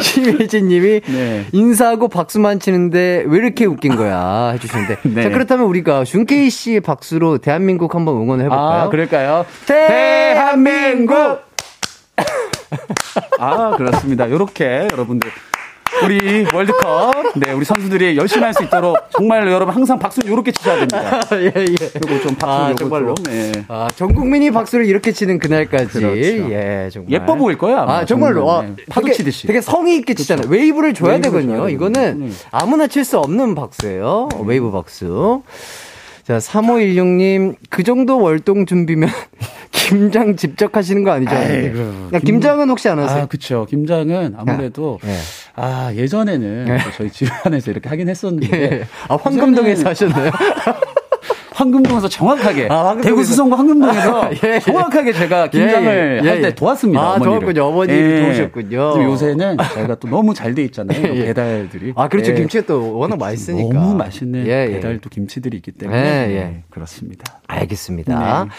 S1: 심혜진 님이
S5: 네.
S1: 인사하고 박수만 치는데 왜 이렇게 웃긴 거야 해주시는데 [LAUGHS]
S5: 네.
S1: 자 그렇다면 우리가 준케이 씨의 박수로 대한민국 한번 응원을 해볼까요?
S5: 아, 그럴까요?
S1: 대한민국 [LAUGHS]
S5: 아, 그렇습니다. 요렇게 여러분들. 우리 월드컵, 네, 우리 선수들이 열심히 할 수 있도록 정말 여러분 항상 박수 요렇게 치셔야 됩니다. [LAUGHS]
S1: 예예
S5: 그리고 좀 박수
S1: 아,
S5: 요거
S1: 정말로.
S5: 좀, 예.
S1: 아, 전 국민이 박수를 이렇게 치는 그날까지.
S5: 그렇죠.
S1: 예, 정말.
S5: 예뻐 보일 거예요, 아마.
S1: 아, 정말로.
S5: 정말,
S1: 아,
S5: 네. 파도 치듯이.
S1: 되게 성의 있게 치잖아요. 웨이브를 줘야
S5: 웨이브를
S1: 되거든요.
S5: 줘야
S1: 이거는
S5: 되거든요.
S1: 아무나 칠 수 없는 박수예요. 어, 웨이브 박수. 자, 3516님, 그 정도 월동 준비면 [LAUGHS] 김장 직접 하시는 거 아니죠? 야, 김장은 혹시 안 하세요?
S5: 아, 그쵸. 김장은 아무래도,
S1: 예.
S5: 아, 예전에는 또 저희 집 안에서 이렇게 하긴 했었는데.
S1: 예. 아, 황금동에서 하셨나요? [LAUGHS]
S5: 황금동에서 정확하게
S1: 아.
S5: 대구 수성구 황금동에서
S1: 아, 예, 예.
S5: 정확하게 제가 김장을
S1: 예, 예.
S5: 할때 도왔습니다.
S1: 아,
S5: 어머니를.
S1: 도왔군요. 어머님이 도우셨군요.
S5: 근데 요새는 저희가 또 너무 잘 돼 있잖아요.
S1: 예, [LAUGHS] 예.
S5: 배달들이.
S1: 아, 그렇죠.
S5: 예.
S1: 김치가 또 워낙 맛있으니까.
S5: 너무 맛있는
S1: 예, 예.
S5: 배달 또 김치들이 있기 때문에
S1: 예, 예.
S5: 네, 그렇습니다.
S1: 알겠습니다.
S5: 네.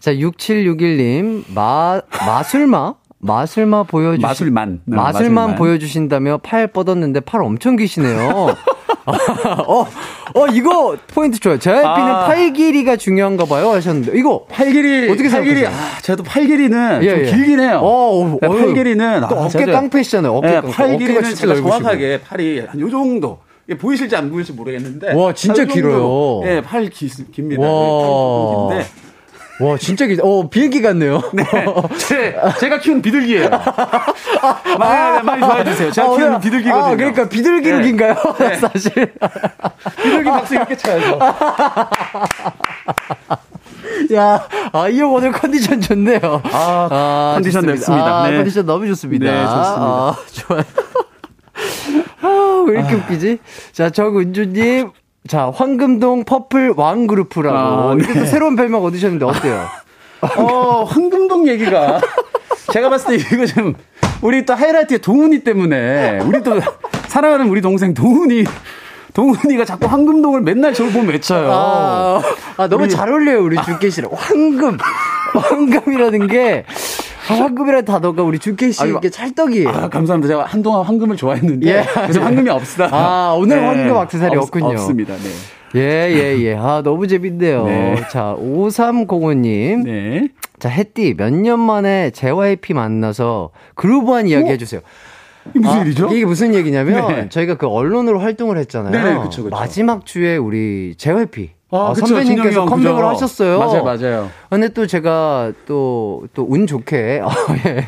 S1: 자, 6761님, 마, 마술마? 마술마
S5: 마술만. 네,
S1: 마술만
S5: 마술만.
S1: 보여주신다며 팔 뻗었는데 팔 엄청 기시네요. [LAUGHS] 어, 어, 이거 포인트 좋아요. JYP는
S5: 아.
S1: 팔 길이가 중요한가 봐요 하셨는데, 이거.
S5: 팔 길이
S1: 어떻게
S5: 팔 길이? 아, 저도 팔 길이는
S1: 예,
S5: 좀
S1: 예.
S5: 길긴 해요.
S1: 어, 어,
S5: 네. 팔 길이는
S1: 또
S5: 아,
S1: 어깨 깡패시잖아요. 어깨
S5: 네,
S1: 깡패.
S5: 팔 길이는 제가. 정확하게 팔이 한 요 정도. 이게 보이실지 안 보이실지 모르겠는데.
S1: 와, 진짜. 길어요.
S5: 예, 팔 기, 깁니다.
S1: 와.
S5: 네, 조금 긴데.
S1: 와, 진짜 기, 어, 비행기 같네요. [LAUGHS]
S5: 제, 제가 키우는 비둘기예요. [LAUGHS] 많이, 많이 좋아해 주세요. 제가
S1: 아,
S5: 키우는 비둘기거든요.
S1: 아, 그러니까 비둘기로
S5: 네. 네. [LAUGHS]
S1: 사실.
S5: 비둘기 박수 이렇게 쳐야죠.
S1: 야, 아, 이 형 오늘 컨디션 좋네요.
S5: 아, 컨디션
S1: 좋습니다. 아,
S5: 네.
S1: 컨디션 너무 좋습니다.
S5: 네, 좋습니다.
S1: 아, 좋아요. 아, 왜 이렇게 웃기지? 자, 정은주님, 자, 황금동 퍼플 왕그룹프라고.
S5: 아, 네.
S1: 또 새로운 별명 얻으셨는데 어때요? [LAUGHS]
S5: 어, 황금동 얘기가. 제가 봤을 때 이거 좀, 우리 또 하이라이트의 동훈이 때문에, 우리 또 사랑하는 우리 동생 동훈이, 동훈이가 자꾸 황금동을 맨날 저를 보면 외쳐요.
S1: 아, 아, 너무
S5: 우리-
S1: 잘 어울려요, 우리 준케 씨랑. 황금. [LAUGHS] 황금이라는 게, 아, 황금이라는 단어가 우리 준케 씨
S5: 아이고.
S1: 이게 찰떡이에요.
S5: 아, 감사합니다. 제가 한동안 황금을 좋아했는데.
S1: 예.
S5: 그래서 황금이 없다.
S1: 아, 오늘 황금 액세서리
S5: 없-
S1: 없군요.
S5: 없습니다. 네.
S1: 예, 예, 예. 아, 너무 재밌네요.
S5: 네.
S1: 자, 5305님.
S5: 네.
S1: 자, 햇띠, 몇 년 만에 JYP 만나서 그루브한 이야기 해주세요.
S5: 이게 무슨
S1: 아,
S5: 일이죠?
S1: 이게 무슨 얘기냐면,
S5: 네.
S1: 저희가 그 언론으로 활동을 했잖아요.
S5: 네네, 그쵸, 그쵸.
S1: 마지막 주에 우리 JYP.
S5: 아,
S1: 아,
S5: 그쵸, 진영이
S1: 선배님께서
S5: 형,
S1: 컴백을
S5: 그죠?
S1: 하셨어요.
S5: 맞아요, 맞아요.
S1: 근데 또 제가 또, 또 운 좋게, 어, 예.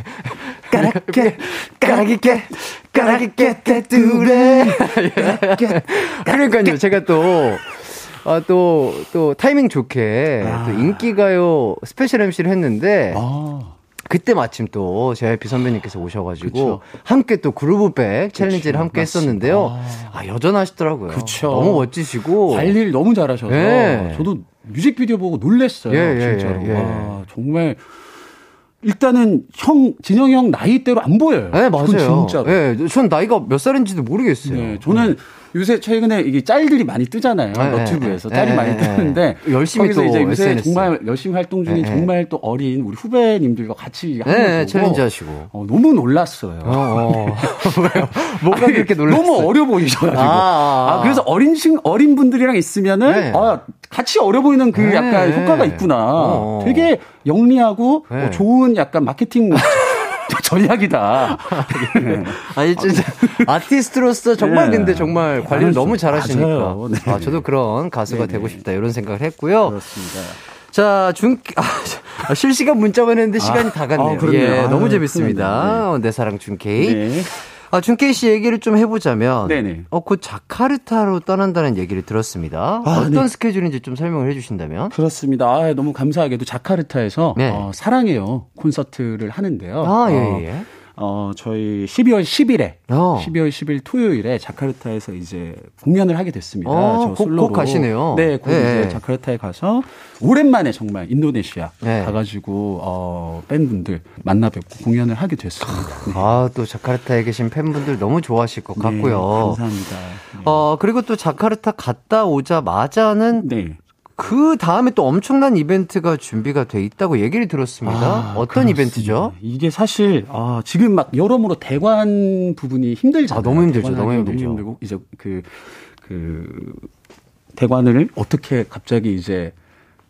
S1: 까라깨, 까라기깨, 까라기깨, 떼뚜레. 그러니까요, 제가 또, 아, 또, 또, 타이밍 좋게, 또 인기가요 스페셜 MC를 했는데,
S5: 아.
S1: 그때 마침 또 JYP 선배님께서 오셔가지고
S5: 그쵸.
S1: 함께 또 Groove Back 챌린지를 함께
S5: 맞습니다.
S1: 했었는데요. 아 여전하시더라고요.
S5: 그쵸.
S1: 너무 멋지시고
S5: 관리를 너무 잘하셔서
S1: 네.
S5: 저도 뮤직비디오 보고 놀랬어요.
S1: 예, 예,
S5: 진짜로.
S1: 예, 예.
S5: 와, 정말 일단은 형 진영이 형 나이대로 안 보여요.
S1: 네 맞아요.
S5: 진짜로.
S1: 예, 전 나이가 몇 살인지도 모르겠어요.
S5: 네, 저는 요새 최근에 이게 짤들이 많이 뜨잖아요.
S1: 네,
S5: 너튜브에서
S1: 네,
S5: 짤이
S1: 네,
S5: 많이
S1: 네.
S5: 뜨는데
S1: 열심히
S5: 거기서
S1: 또
S5: 이제 요새
S1: SNS.
S5: 정말 열심히 활동 중인
S1: 네, 네.
S5: 정말 또 어린 우리 후배님들과 같이 하는
S1: 챌린지 하시고.
S5: 어, 너무 놀랐어요.
S1: 어, 어. [LAUGHS] 뭐가
S5: 아니,
S1: 그렇게 놀랐어요?
S5: 너무 어려 보이셔가지고.
S1: 아,
S5: 아,
S1: 아, 아.
S5: 그래서 어린 친 어린 분들이랑 있으면은
S1: 네.
S5: 아, 같이 어려 보이는 그
S1: 네.
S5: 약간 효과가 있구나.
S1: 어.
S5: 되게 영리하고
S1: 네.
S5: 어, 좋은 약간 마케팅 [LAUGHS] 전략이다. 네. [LAUGHS]
S1: 아니 진짜 아티스트로서 정말
S5: 네.
S1: 근데 정말 관리를
S5: 맞아요.
S1: 너무 잘하시니까
S5: 맞아요. 네.
S1: 아 저도 그런 가수가
S5: 네네.
S1: 되고 싶다 이런 생각을 했고요.
S5: 그렇습니다.
S1: 자, 중, 아, 실시간 문자 보냈는데 시간이 다 갔네요.
S5: 아.
S1: 예, 너무 재밌습니다. 어, 내 사랑 준케이.
S5: 네.
S1: 아, 준케이 씨 얘기를 좀 해보자면.
S5: 네네.
S1: 어, 곧 자카르타로 떠난다는 얘기를 들었습니다.
S5: 아,
S1: 어떤
S5: 네.
S1: 스케줄인지 좀 설명을 해주신다면.
S5: 그렇습니다. 아, 너무 감사하게도 자카르타에서
S1: 네.
S5: 어, 사랑해요 콘서트를 하는데요.
S1: 아, 예,
S5: 어,
S1: 예.
S5: 어, 저희 12월 10일에
S1: 어.
S5: 12월 10일 토요일에 자카르타에서 이제 공연을 하게 됐습니다.
S1: 어,
S5: 저
S1: 곡-
S5: 솔로로.
S1: 곡 가시네요.
S5: 네, 곧
S1: 네.
S5: 이제 자카르타에 가서 오랜만에 정말 인도네시아
S1: 네.
S5: 가가지고 어, 팬분들 만나 뵙고 공연을 하게 됐습니다. 네.
S1: 아, 또 자카르타에 계신 팬분들 너무 좋아하실 것 같고요.
S5: 네, 감사합니다. 네.
S1: 어, 그리고 또 자카르타 갔다 오자마자는
S5: 네.
S1: 그 다음에 또 엄청난 이벤트가 준비가 돼 있다고 얘기를 들었습니다.
S5: 아,
S1: 어떤
S5: 그렇습니다.
S1: 이벤트죠?
S5: 이게 사실 아, 지금 막 여러모로 대관 부분이 힘들잖아요.
S1: 아, 너무 힘들죠. 너무 힘들죠.
S5: 힘들고 이제 그그 대관을 어떻게 갑자기 이제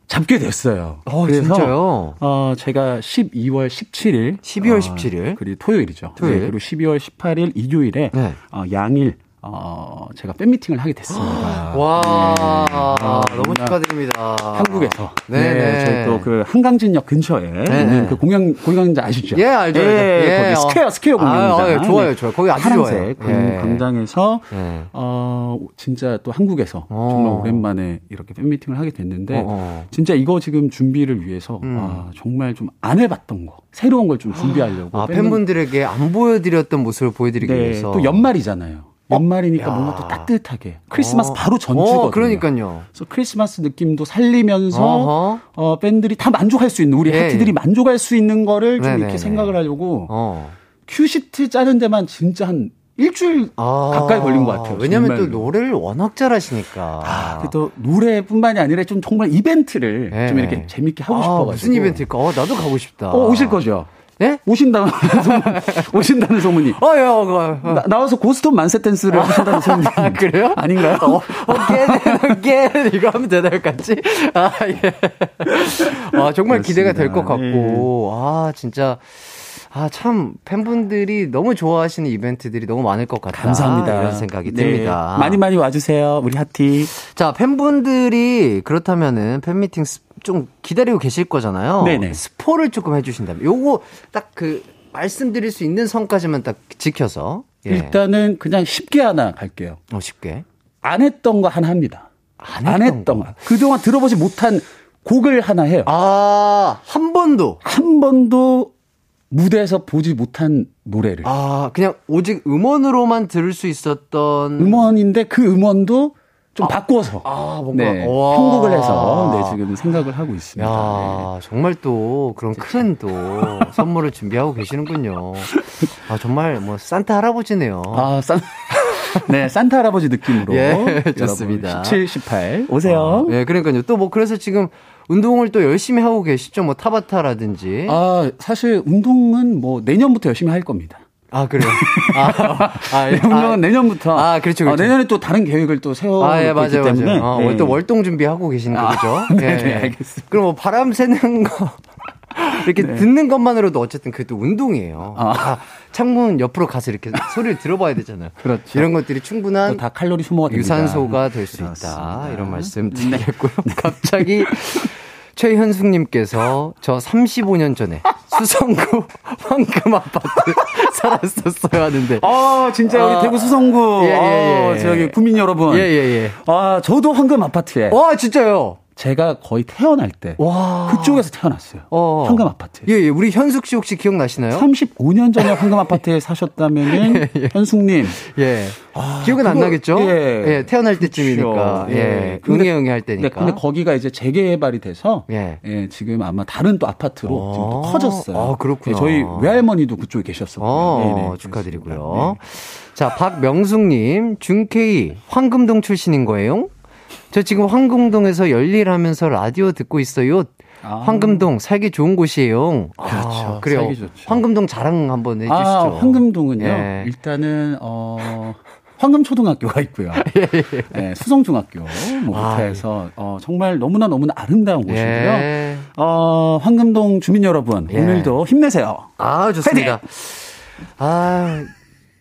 S5: 잡게 됐어요.
S1: 어,
S5: 그래서
S1: 진짜요?
S5: 어, 제가 12월 17일
S1: 12월
S5: 어,
S1: 17일?
S5: 그리고 토요일이죠.
S1: 토요일.
S5: 네, 그리고 12월 18일 일요일에
S1: 네.
S5: 어, 양일 어, 제가 팬미팅을 하게 됐습니다. [GASPS]
S1: 와,
S5: 네.
S1: 너무
S5: 아,
S1: 축하드립니다.
S5: 한국에서.
S1: 네, 네.
S5: 저희 또 그 한강진역 근처에
S1: 네, 네.
S5: 그 공연, 공연장 아시죠?
S1: 예, 알죠.
S5: 예,
S1: 예,
S5: 거기
S1: 어.
S5: 스퀘어, 스퀘어 공연장.
S1: 아, 예, 좋아요, 좋아요. 거기 아주
S5: 파란색
S1: 좋아요. 예.
S5: 광장에서,
S1: 네.
S5: 어, 진짜 또 한국에서
S1: 어.
S5: 정말 오랜만에 이렇게 팬미팅을 하게 됐는데,
S1: 어, 어.
S5: 진짜 이거 지금 준비를 위해서,
S1: 음.
S5: 아, 정말 좀 안 해봤던 거, 새로운 걸 좀 [GASPS] 준비하려고.
S1: 아,
S5: 팬분-
S1: 팬분들에게 안 보여드렸던 모습을 보여드리기
S5: 네,
S1: 위해서.
S5: 또 연말이잖아요. 연말이니까
S1: 야.
S5: 뭔가 또 따뜻하게. 크리스마스
S1: 어.
S5: 바로 전주거든요.
S1: 어, 그러니까요.
S5: 그래서 크리스마스 느낌도 살리면서
S1: 어허.
S5: 어, 팬들이 다 만족할 수 있는 우리
S1: 예,
S5: 하트들이
S1: 예.
S5: 만족할 수 있는 거를 좀
S1: 네네네.
S5: 이렇게 생각을 하려고
S1: 어.
S5: 큐시트 짜는 데만 진짜 한 일주일
S1: 아,
S5: 가까이 걸린 것 같아요.
S1: 왜냐면 또
S5: 정말로.
S1: 노래를 워낙 잘하시니까.
S5: 아, 그또 노래뿐만이 아니라 좀 정말 이벤트를
S1: 네.
S5: 좀 이렇게 재밌게 하고
S1: 아,
S5: 싶어가지고
S1: 무슨 이벤트일까? 어, 나도 가고 싶다.
S5: 어, 오실 거죠?
S1: 예?
S5: 오신다는 소문, 오신다는 소문이.
S1: 어, 예, 어, 어, 어.
S5: 나, 와서 고스톱 만세 댄스를 하신다는 소문이.
S1: 아, 그래요?
S5: 아닌가요?
S1: 어, 어, 깨, 깨, 이거 하면 되나요, 같이? 아, 예. 아, 정말 기대가 될 것. 같고, 아, 진짜. 아, 참, 팬분들이 너무 좋아하시는 이벤트들이 너무 많을 것 같다.
S5: 감사합니다.
S1: 이런 생각이
S5: 네.
S1: 듭니다.
S5: 많이 많이 와주세요, 우리 하티.
S1: 자, 팬분들이 그렇다면은 팬미팅 스- 좀 기다리고 계실 거잖아요.
S5: 네네.
S1: 스포를 조금 해주신다면. 요거 딱 그, 말씀드릴 수 있는 선까지만 딱 지켜서. 예.
S5: 일단은 그냥 쉽게 하나 갈게요.
S1: 어, 쉽게.
S5: 안 했던 거 하나 합니다.
S1: 안
S5: 안
S1: 했던
S5: 했던
S1: 거.
S5: 거. 그동안 들어보지 못한 곡을 하나 해요.
S1: 아, 한 번도.
S5: 한 번도 무대에서 보지 못한 노래를.
S1: 아, 그냥 오직 음원으로만 들을 수 있었던.
S5: 음원인데 그 음원도 좀 바꿔서
S1: 아, 뭔가
S5: 네,
S1: 와.
S5: 편곡을 해서 네, 지금 생각을 하고 있습니다. 네.
S1: 야, 정말 또 그런 큰 또 선물을 준비하고 계시는군요. [LAUGHS] 아, 정말 뭐 산타 할아버지네요.
S5: 아, 산, [LAUGHS] 네, 산타 할아버지 느낌으로.
S1: 예, 좋습니다.
S5: 17, 18. 오세요.
S1: 아, 예, 그러니까요. 또 뭐 그래서 지금 운동을 또 열심히 하고 계시죠. 뭐 타바타라든지.
S5: 아, 사실 운동은 뭐 내년부터 열심히 할 겁니다.
S1: 아, 그래요. 아, 아,
S5: 네, 운동은 내년부터.
S1: 아, 그렇죠, 그렇죠.
S5: 아, 내년에 또 다른 계획을 또 세워
S1: 아, 예,
S5: 있기
S1: 맞아요,
S5: 때문에.
S1: 맞아요. 어,
S5: 네.
S1: 또 월동 준비하고 계시는
S5: 아,
S1: 거죠. [LAUGHS]
S5: 네, 네, 알겠습니다.
S1: 그럼 뭐 바람 새는 거. [LAUGHS] 이렇게 듣는 것만으로도 어쨌든 그것도 운동이에요.
S5: 네. 아.
S1: 아, 창문 옆으로 가서 이렇게 소리를 들어봐야 되잖아요. [LAUGHS]
S5: 그렇죠.
S1: 이런 것들이 충분한
S5: 또다 칼로리 소모가 됩니다.
S1: 유산소가 될 수 있다. 이런 말씀 드리겠고요. 갑자기 최현숙님께서 저 35년 전에 수성구 [LAUGHS] 황금 아파트 [LAUGHS] 살았었어요 하는데.
S5: 아, 진짜
S1: 아,
S5: 여기 대구 수성구.
S1: 예, 예, 예.
S5: 어, 저기 구민 여러분.
S1: 예, 예, 예.
S5: 아, 저도 황금 아파트에
S1: 와, 진짜요?
S5: 제가 거의 태어날 때
S1: 와.
S5: 그쪽에서 태어났어요.
S1: 어.
S5: 황금 아파트.
S1: 예, 예. 우리 현숙 씨 혹시 기억나시나요?
S5: 35년 전에 황금 아파트에 [LAUGHS] 사셨다면은 현숙님
S1: 예. 기억은 안
S5: 그거-
S1: 나겠죠?
S5: 예.
S1: 예. 태어날 때쯤이니까.
S5: 그렇죠.
S1: 예.
S5: 예. 근데-
S1: 응애 응애 할 때니까.
S5: 네, 근데 거기가 이제 재개발이 돼서
S1: 예.
S5: 예, 지금 아마 다른 또 아파트로
S1: 아,
S5: 지금 또 커졌어요.
S1: 아.
S5: 예, 저희 외할머니도 그쪽에 계셨었고요.
S1: 어,
S5: 네네,
S1: 축하드리고요.
S5: 그렇습니다.
S1: 자, 박명숙님, 준케이, 황금동 출신인 거예요? 저 지금 황금동에서 열일하면서 라디오 듣고 있어요.
S5: 아.
S1: 황금동 살기 좋은 곳이에요. 아,
S5: 그렇죠.
S1: 그래요.
S5: 살기 좋죠.
S1: 황금동 자랑 한번
S5: 네.
S1: 해주시죠.
S5: 아, 황금동은요.
S1: 예.
S5: 일단은 어 황금초등학교가 있고요. [LAUGHS] 예, 수성중학교 뭐부터
S1: 아,
S5: 해서 어, 정말 너무나 너무나 아름다운 곳이고요.
S1: 예.
S5: 어, 황금동 주민 여러분
S1: 예.
S5: 오늘도 힘내세요.
S1: 아, 좋습니다. 아,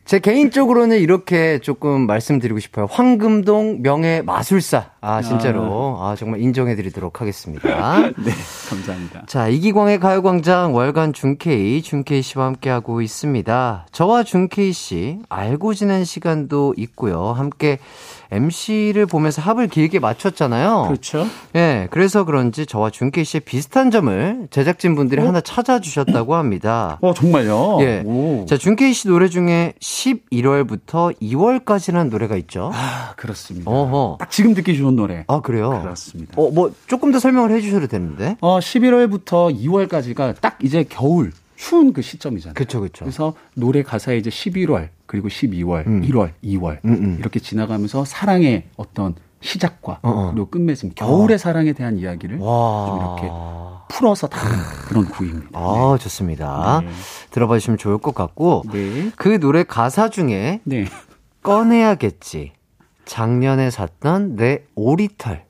S1: 제 개인적으로는 이렇게 조금 말씀드리고 싶어요. 황금동 명예 마술사. 아, 진짜로. 아, 정말 인정해드리도록 하겠습니다. [LAUGHS]
S5: 네, 감사합니다.
S1: 자, 이기광의 가요광장 월간 준케이, 준케이 씨와 함께하고 있습니다. 저와 준케이 씨, 알고 지낸 시간도 있고요. 함께 MC를 보면서 합을 길게 맞췄잖아요.
S5: 그렇죠.
S1: 예, 그래서 그런지 저와 준케이 씨의 비슷한 점을 제작진분들이 하나 찾아주셨다고 합니다.
S5: 어 정말요.
S1: 예.
S5: 오.
S1: 자, 준케이 씨 노래 중에 11월부터 2월까지라는 노래가 있죠.
S5: 아 그렇습니다.
S1: 어허.
S5: 딱 지금 듣기 좋은 노래.
S1: 아, 그래요?
S5: 그렇습니다.
S1: 어, 뭐, 조금 더 설명을 해주셔도 되는데.
S5: 어 11월부터 2월까지가 딱 이제 겨울 추운 그 시점이잖아요.
S1: 그쵸, 그쵸.
S5: 그래서 노래 가사에 이제 11월 그리고 12월,
S1: 음.
S5: 1월, 2월
S1: 음, 음.
S5: 이렇게 지나가면서 사랑의 어떤 시작과
S1: 어, 어.
S5: 그리고 끝맺음 겨울의 사랑에 대한 이야기를
S1: 와.
S5: 좀 이렇게 풀어서 다룬 그런 구입니다.
S1: 아, 좋습니다.
S5: 네.
S1: 들어봐 주시면 좋을 것 같고.
S5: 네.
S1: 그 노래 가사 중에
S5: 네.
S1: 꺼내야겠지. 작년에 샀던 내 오리털.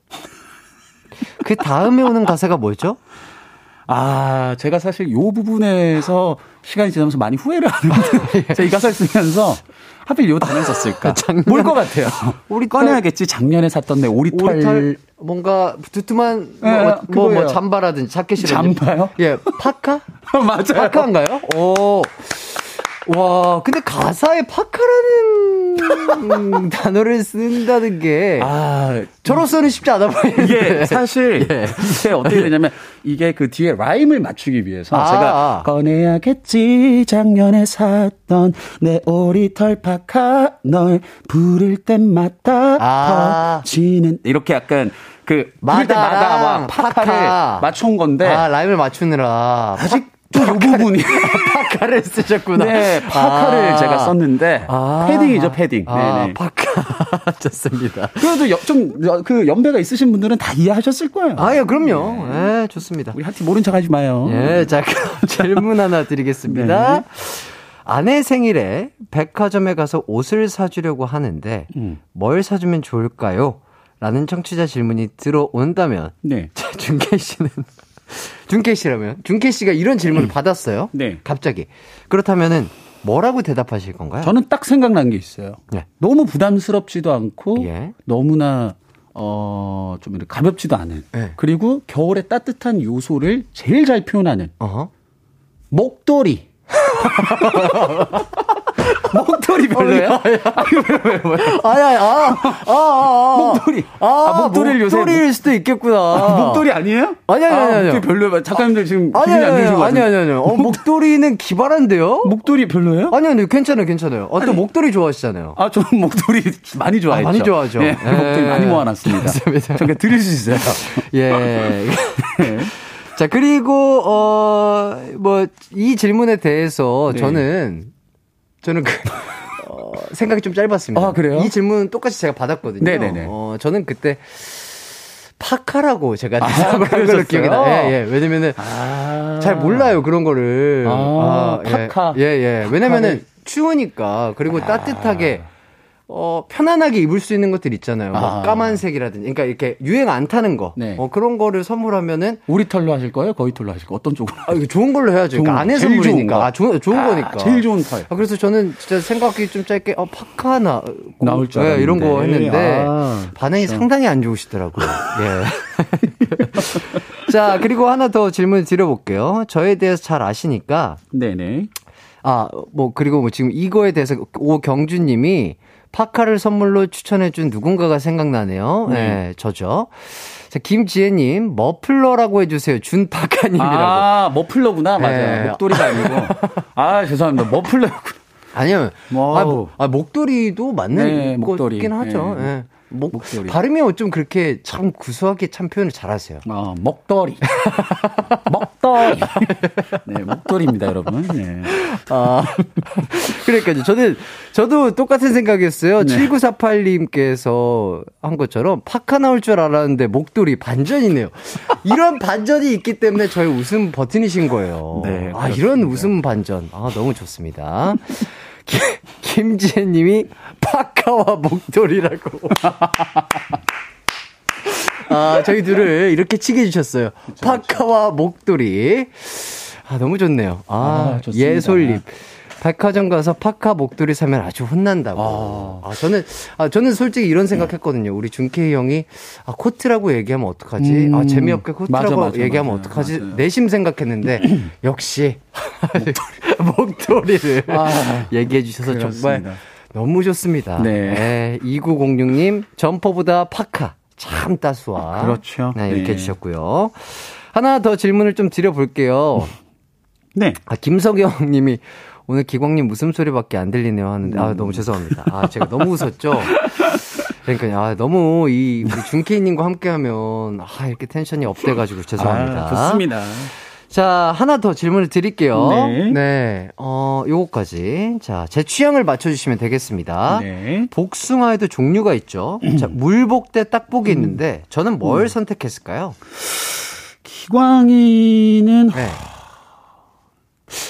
S1: 그 다음에 오는 가사가 뭐죠?
S5: 아, 제가 사실 요 부분에서 시간이 지나면서 많이 후회를 하는 데, [LAUGHS] 제가 이 가사를 쓰면서 하필 요 단어를 썼을까? [LAUGHS] 뭘 것 같아요?
S1: 오리털-
S5: 꺼내야겠지. 작년에 샀던 내 오리털.
S1: 오리털 뭔가 두툼한
S5: 네,
S1: 뭐, 뭐, 뭐. 잠바라든지 자켓이라든지.
S5: 잠바요?
S1: 예, 파카? [LAUGHS]
S5: 맞아요.
S1: 파카인가요? 오. 와, 근데 가사에 파카라는 [LAUGHS] 단어를 쓴다는 게
S5: 아,
S1: 저로서는 쉽지 않아 보이는데.
S5: 이게 사실 [LAUGHS]
S1: 예.
S5: 이게 어떻게 되냐면 이게 그 뒤에 라임을 맞추기 위해서
S1: 아,
S5: 제가
S1: 아.
S5: 꺼내야겠지 작년에 샀던 내 오리털 파카 널 부를 때마다
S1: 아.
S5: 터지는 이렇게 약간 그 때마다와
S1: 마다랑
S5: 파카를
S1: 파카.
S5: 맞춘 건데
S1: 아, 라임을 맞추느라.
S5: 아직 좀요 부분이 [LAUGHS]
S1: 파카를 쓰셨구나.
S5: 네 파카를
S1: 아.
S5: 제가 썼는데
S1: 아.
S5: 패딩이죠 패딩
S1: 아,
S5: 네네.
S1: 파카. [LAUGHS] 좋습니다.
S5: 그래도 좀그 연배가 있으신 분들은 다 이해하셨을 거예요.
S1: 아, 예, 그럼요. 예, 좋습니다.
S5: 우리 하티 모른 척 하지 마요.
S1: 예, 자, 그럼 [LAUGHS] 질문 하나 드리겠습니다.
S5: 네.
S1: 아내 생일에 백화점에 가서 옷을 사주려고 하는데,
S5: 음.
S1: 뭘 사주면 좋을까요? 라는 청취자 질문이 들어온다면,
S5: 네.
S1: 자, 준케이 씨는, 준케이 씨라면, 준케이 씨가 이런 질문을 받았어요.
S5: 네.
S1: 갑자기. 그렇다면은, 뭐라고 대답하실 건가요?
S5: 저는 딱 생각난 게 있어요.
S1: 네.
S5: 너무 부담스럽지도 않고
S1: 예.
S5: 너무나 어, 좀 이렇게 가볍지도 않은.
S1: 네.
S5: 그리고 겨울의 따뜻한 요소를 제일 잘 표현하는
S1: 어허.
S5: 목도리. [LAUGHS] 목도리 별로야?
S1: 아야, 아, 아, 아, 아.
S5: 목도리. 아, 목도리를 요새
S1: 목도리일 수도 있겠구나.
S5: 아, 목도리 아니에요?
S1: 아니, 아니, 아니,
S5: 아,
S1: 아니.
S5: 목도리 별로야. 작가님들 지금
S1: 아니,
S5: 기분이
S1: 아니,
S5: 안
S1: 아니,
S5: 좋으신 것
S1: 아니. 아니, 아니. 어, 목도리는 기발한데요?
S5: 목도리 별로예요?
S1: 아니, 아니, 괜찮아요, 괜찮아요. 어, 또 목도리 좋아하시잖아요.
S5: 아, 저는 목도리 많이 좋아했죠.
S1: 아, 많이 좋아하죠.
S5: 예,
S1: 예.
S5: 목도리 많이 모아놨습니다.
S1: 맞습니다.
S5: 저게 드릴 수 있어요. [LAUGHS]
S1: 예. 자, 그리고, 어, 뭐, 이 질문에 대해서
S5: 네.
S1: 저는, 저는 그, [LAUGHS] 어, 생각이 좀 짧았습니다.
S5: 아, 그래요?
S1: 이 질문 똑같이 제가 받았거든요.
S5: 네네네.
S1: 어, 저는 그때, 파카라고 제가
S5: 아, [LAUGHS]
S1: 대답을
S5: 그러셨어요?
S1: 기억이 나. 예, 예. 왜냐면은,
S5: 아.
S1: 잘 몰라요, 그런 거를.
S5: 아,
S1: 예.
S5: 파카.
S1: 예, 예. 왜냐면은,
S5: 파카를-
S1: 추우니까, 그리고 따뜻하게, 어, 편안하게 입을 수 있는 것들 있잖아요. 뭐
S5: 아.
S1: 까만색이라든지. 그러니까 이렇게 유행 안 타는 거.
S5: 네.
S1: 어, 그런 거를 선물하면은,
S5: 우리 털로 하실 거예요? 거의 털로 하실 거예요? 어떤 쪽으로?
S1: 아, 이거 좋은 걸로 해야죠. 그러니까
S5: 거.
S1: 안에 선물이니까.
S5: 거.
S1: 아, 좋은, 좋은
S5: 아,
S1: 거니까.
S5: 제일 좋은 털.
S1: 아, 그래서 저는 진짜 생각이 좀 짧게, 어, 파카 나,
S5: 나올 줄
S1: 예, 이런 거
S5: 알았는데.
S1: 했는데,
S5: 아,
S1: 반응이
S5: 그렇죠.
S1: 상당히 안 좋으시더라고요. 예. [LAUGHS] 자, 그리고 하나 더 질문 드려볼게요. 저에 대해서 잘 아시니까,
S5: 네네.
S1: 아, 뭐, 그리고 뭐 지금 이거에 대해서 오경주님이 파카를 선물로 추천해준 누군가가 생각나네요. 네,
S5: 네.
S1: 저죠. 자, 김지혜님, 머플러라고 해주세요. 준파카님이라고.
S5: 아, 머플러구나. 맞아요.
S1: 네.
S5: 목도리가 아니고. 아, 죄송합니다. 머플러였구나.
S1: 아니요.
S5: 와우.
S1: 아, 뭐, 아, 목도리도 맞는
S5: 네, 목도리.
S1: 거긴 하죠.
S5: 네.
S1: 예. 목,
S5: 목도리.
S1: 발음이 어쩜 그렇게 참 구수하게 참 표현을 잘하세요.
S5: 어, 먹더리. 먹더리. 네, 목도리입니다, 여러분. 네.
S1: 아, [LAUGHS] 그러니까요. 저는, 저도 똑같은 생각이었어요.
S5: 네.
S1: 7948님께서 한 것처럼 파카 나올 줄 알았는데 목도리 반전이네요. 이런 반전이 있기 때문에 저희 웃음 버튼이신 거예요.
S5: 네,
S1: 아, 이런 웃음 반전. 아, 너무 좋습니다. 김, 김지혜 님이 파카와 목도리라고. 아, 저희 둘을 이렇게 치게 해주셨어요. 파카와 목도리. 아, 너무 좋네요. 아,
S5: 아.
S1: 예솔님. 백화점 가서 파카 목도리 사면 아주 혼난다고. 아, 저는, 아, 저는 솔직히 이런 생각했거든요. 우리 준케이 형이, 아, 코트라고 얘기하면 어떡하지? 아,
S5: 음.
S1: 재미없게 코트라고
S5: 맞아, 맞아,
S1: 얘기하면
S5: 맞아요.
S1: 어떡하지? 내심 생각했는데, [CLEARS THROAT] 역시, [LAUGHS] 목도리 를
S5: 아,
S1: 얘기해 주셔서 정말
S5: 그렇습니다.
S1: 너무 좋습니다.
S5: 네.
S1: 2906님, 점퍼보다 파카. 참 따스와.
S5: 그렇죠.
S1: 네, 이렇게
S5: 네.
S1: 해주셨고요. 하나 더 질문을 좀 드려볼게요.
S5: 네.
S1: 아, 김석영 님이 오늘 기광님 웃음소리밖에 안 들리네요 하는데, 아, 너무 죄송합니다. 아, 제가 너무 웃었죠? 그러니까, 아, 너무 이, 우리 준케이님과 함께 하면, 아, 이렇게 텐션이 업돼가지고 죄송합니다.
S5: 아, 좋습니다.
S1: 자, 하나 더 질문을 드릴게요.
S5: 네.
S1: 어, 요거까지. 자, 제 취향을 맞춰주시면 되겠습니다.
S5: 네.
S1: 복숭아에도 종류가 있죠. 자, 물복 대 딱복이 있는데, 저는 뭘 선택했을까요?
S5: 기광이는
S1: 네.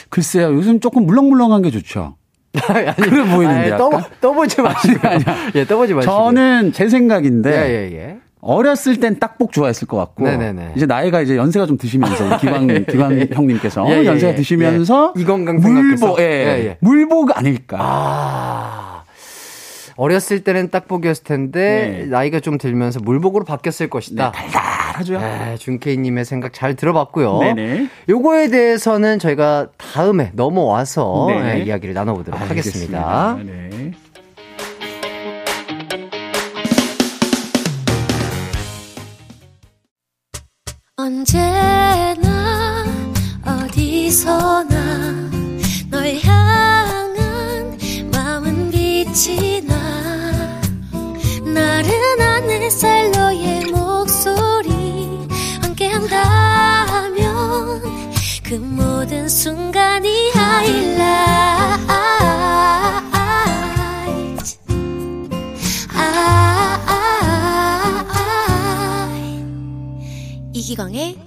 S5: 글쎄요. 요즘 조금 물렁물렁한 게 좋죠. [LAUGHS]
S1: 아니,
S5: 그래 보이는데,
S1: 아니, 떠? 떠보지 마시고. [LAUGHS] 예, 떠보지 마시고.
S5: 저는 제 생각인데
S1: 예, 예, 예.
S5: 어렸을 땐 딱복 좋아했을 것 같고
S1: 네네네.
S5: 이제 나이가 이제 연세가 좀 드시면서 기광 [LAUGHS] 기광 형님께서
S1: 예, 예,
S5: 연세가
S1: 예.
S5: 드시면서
S1: 예. 이건강.
S5: 물복 예,
S1: 예, 예.
S5: 물복 아닐까.
S1: 아. 어렸을 때는 딱복이었을 텐데,
S5: 네.
S1: 나이가 좀 들면서 물복으로 바뀌었을 것이다.
S5: 달달하죠.
S1: 네, 준케이님의 생각 잘 들어봤고요.
S5: 네네.
S1: 요거에 대해서는 저희가 다음에 넘어와서
S5: 네.
S1: 예, 이야기를 나눠보도록 하겠습니다.
S5: 네.
S7: 언제나 어디서나 햇살 너의 목소리 함께한다면 그 모든 순간이 이기광의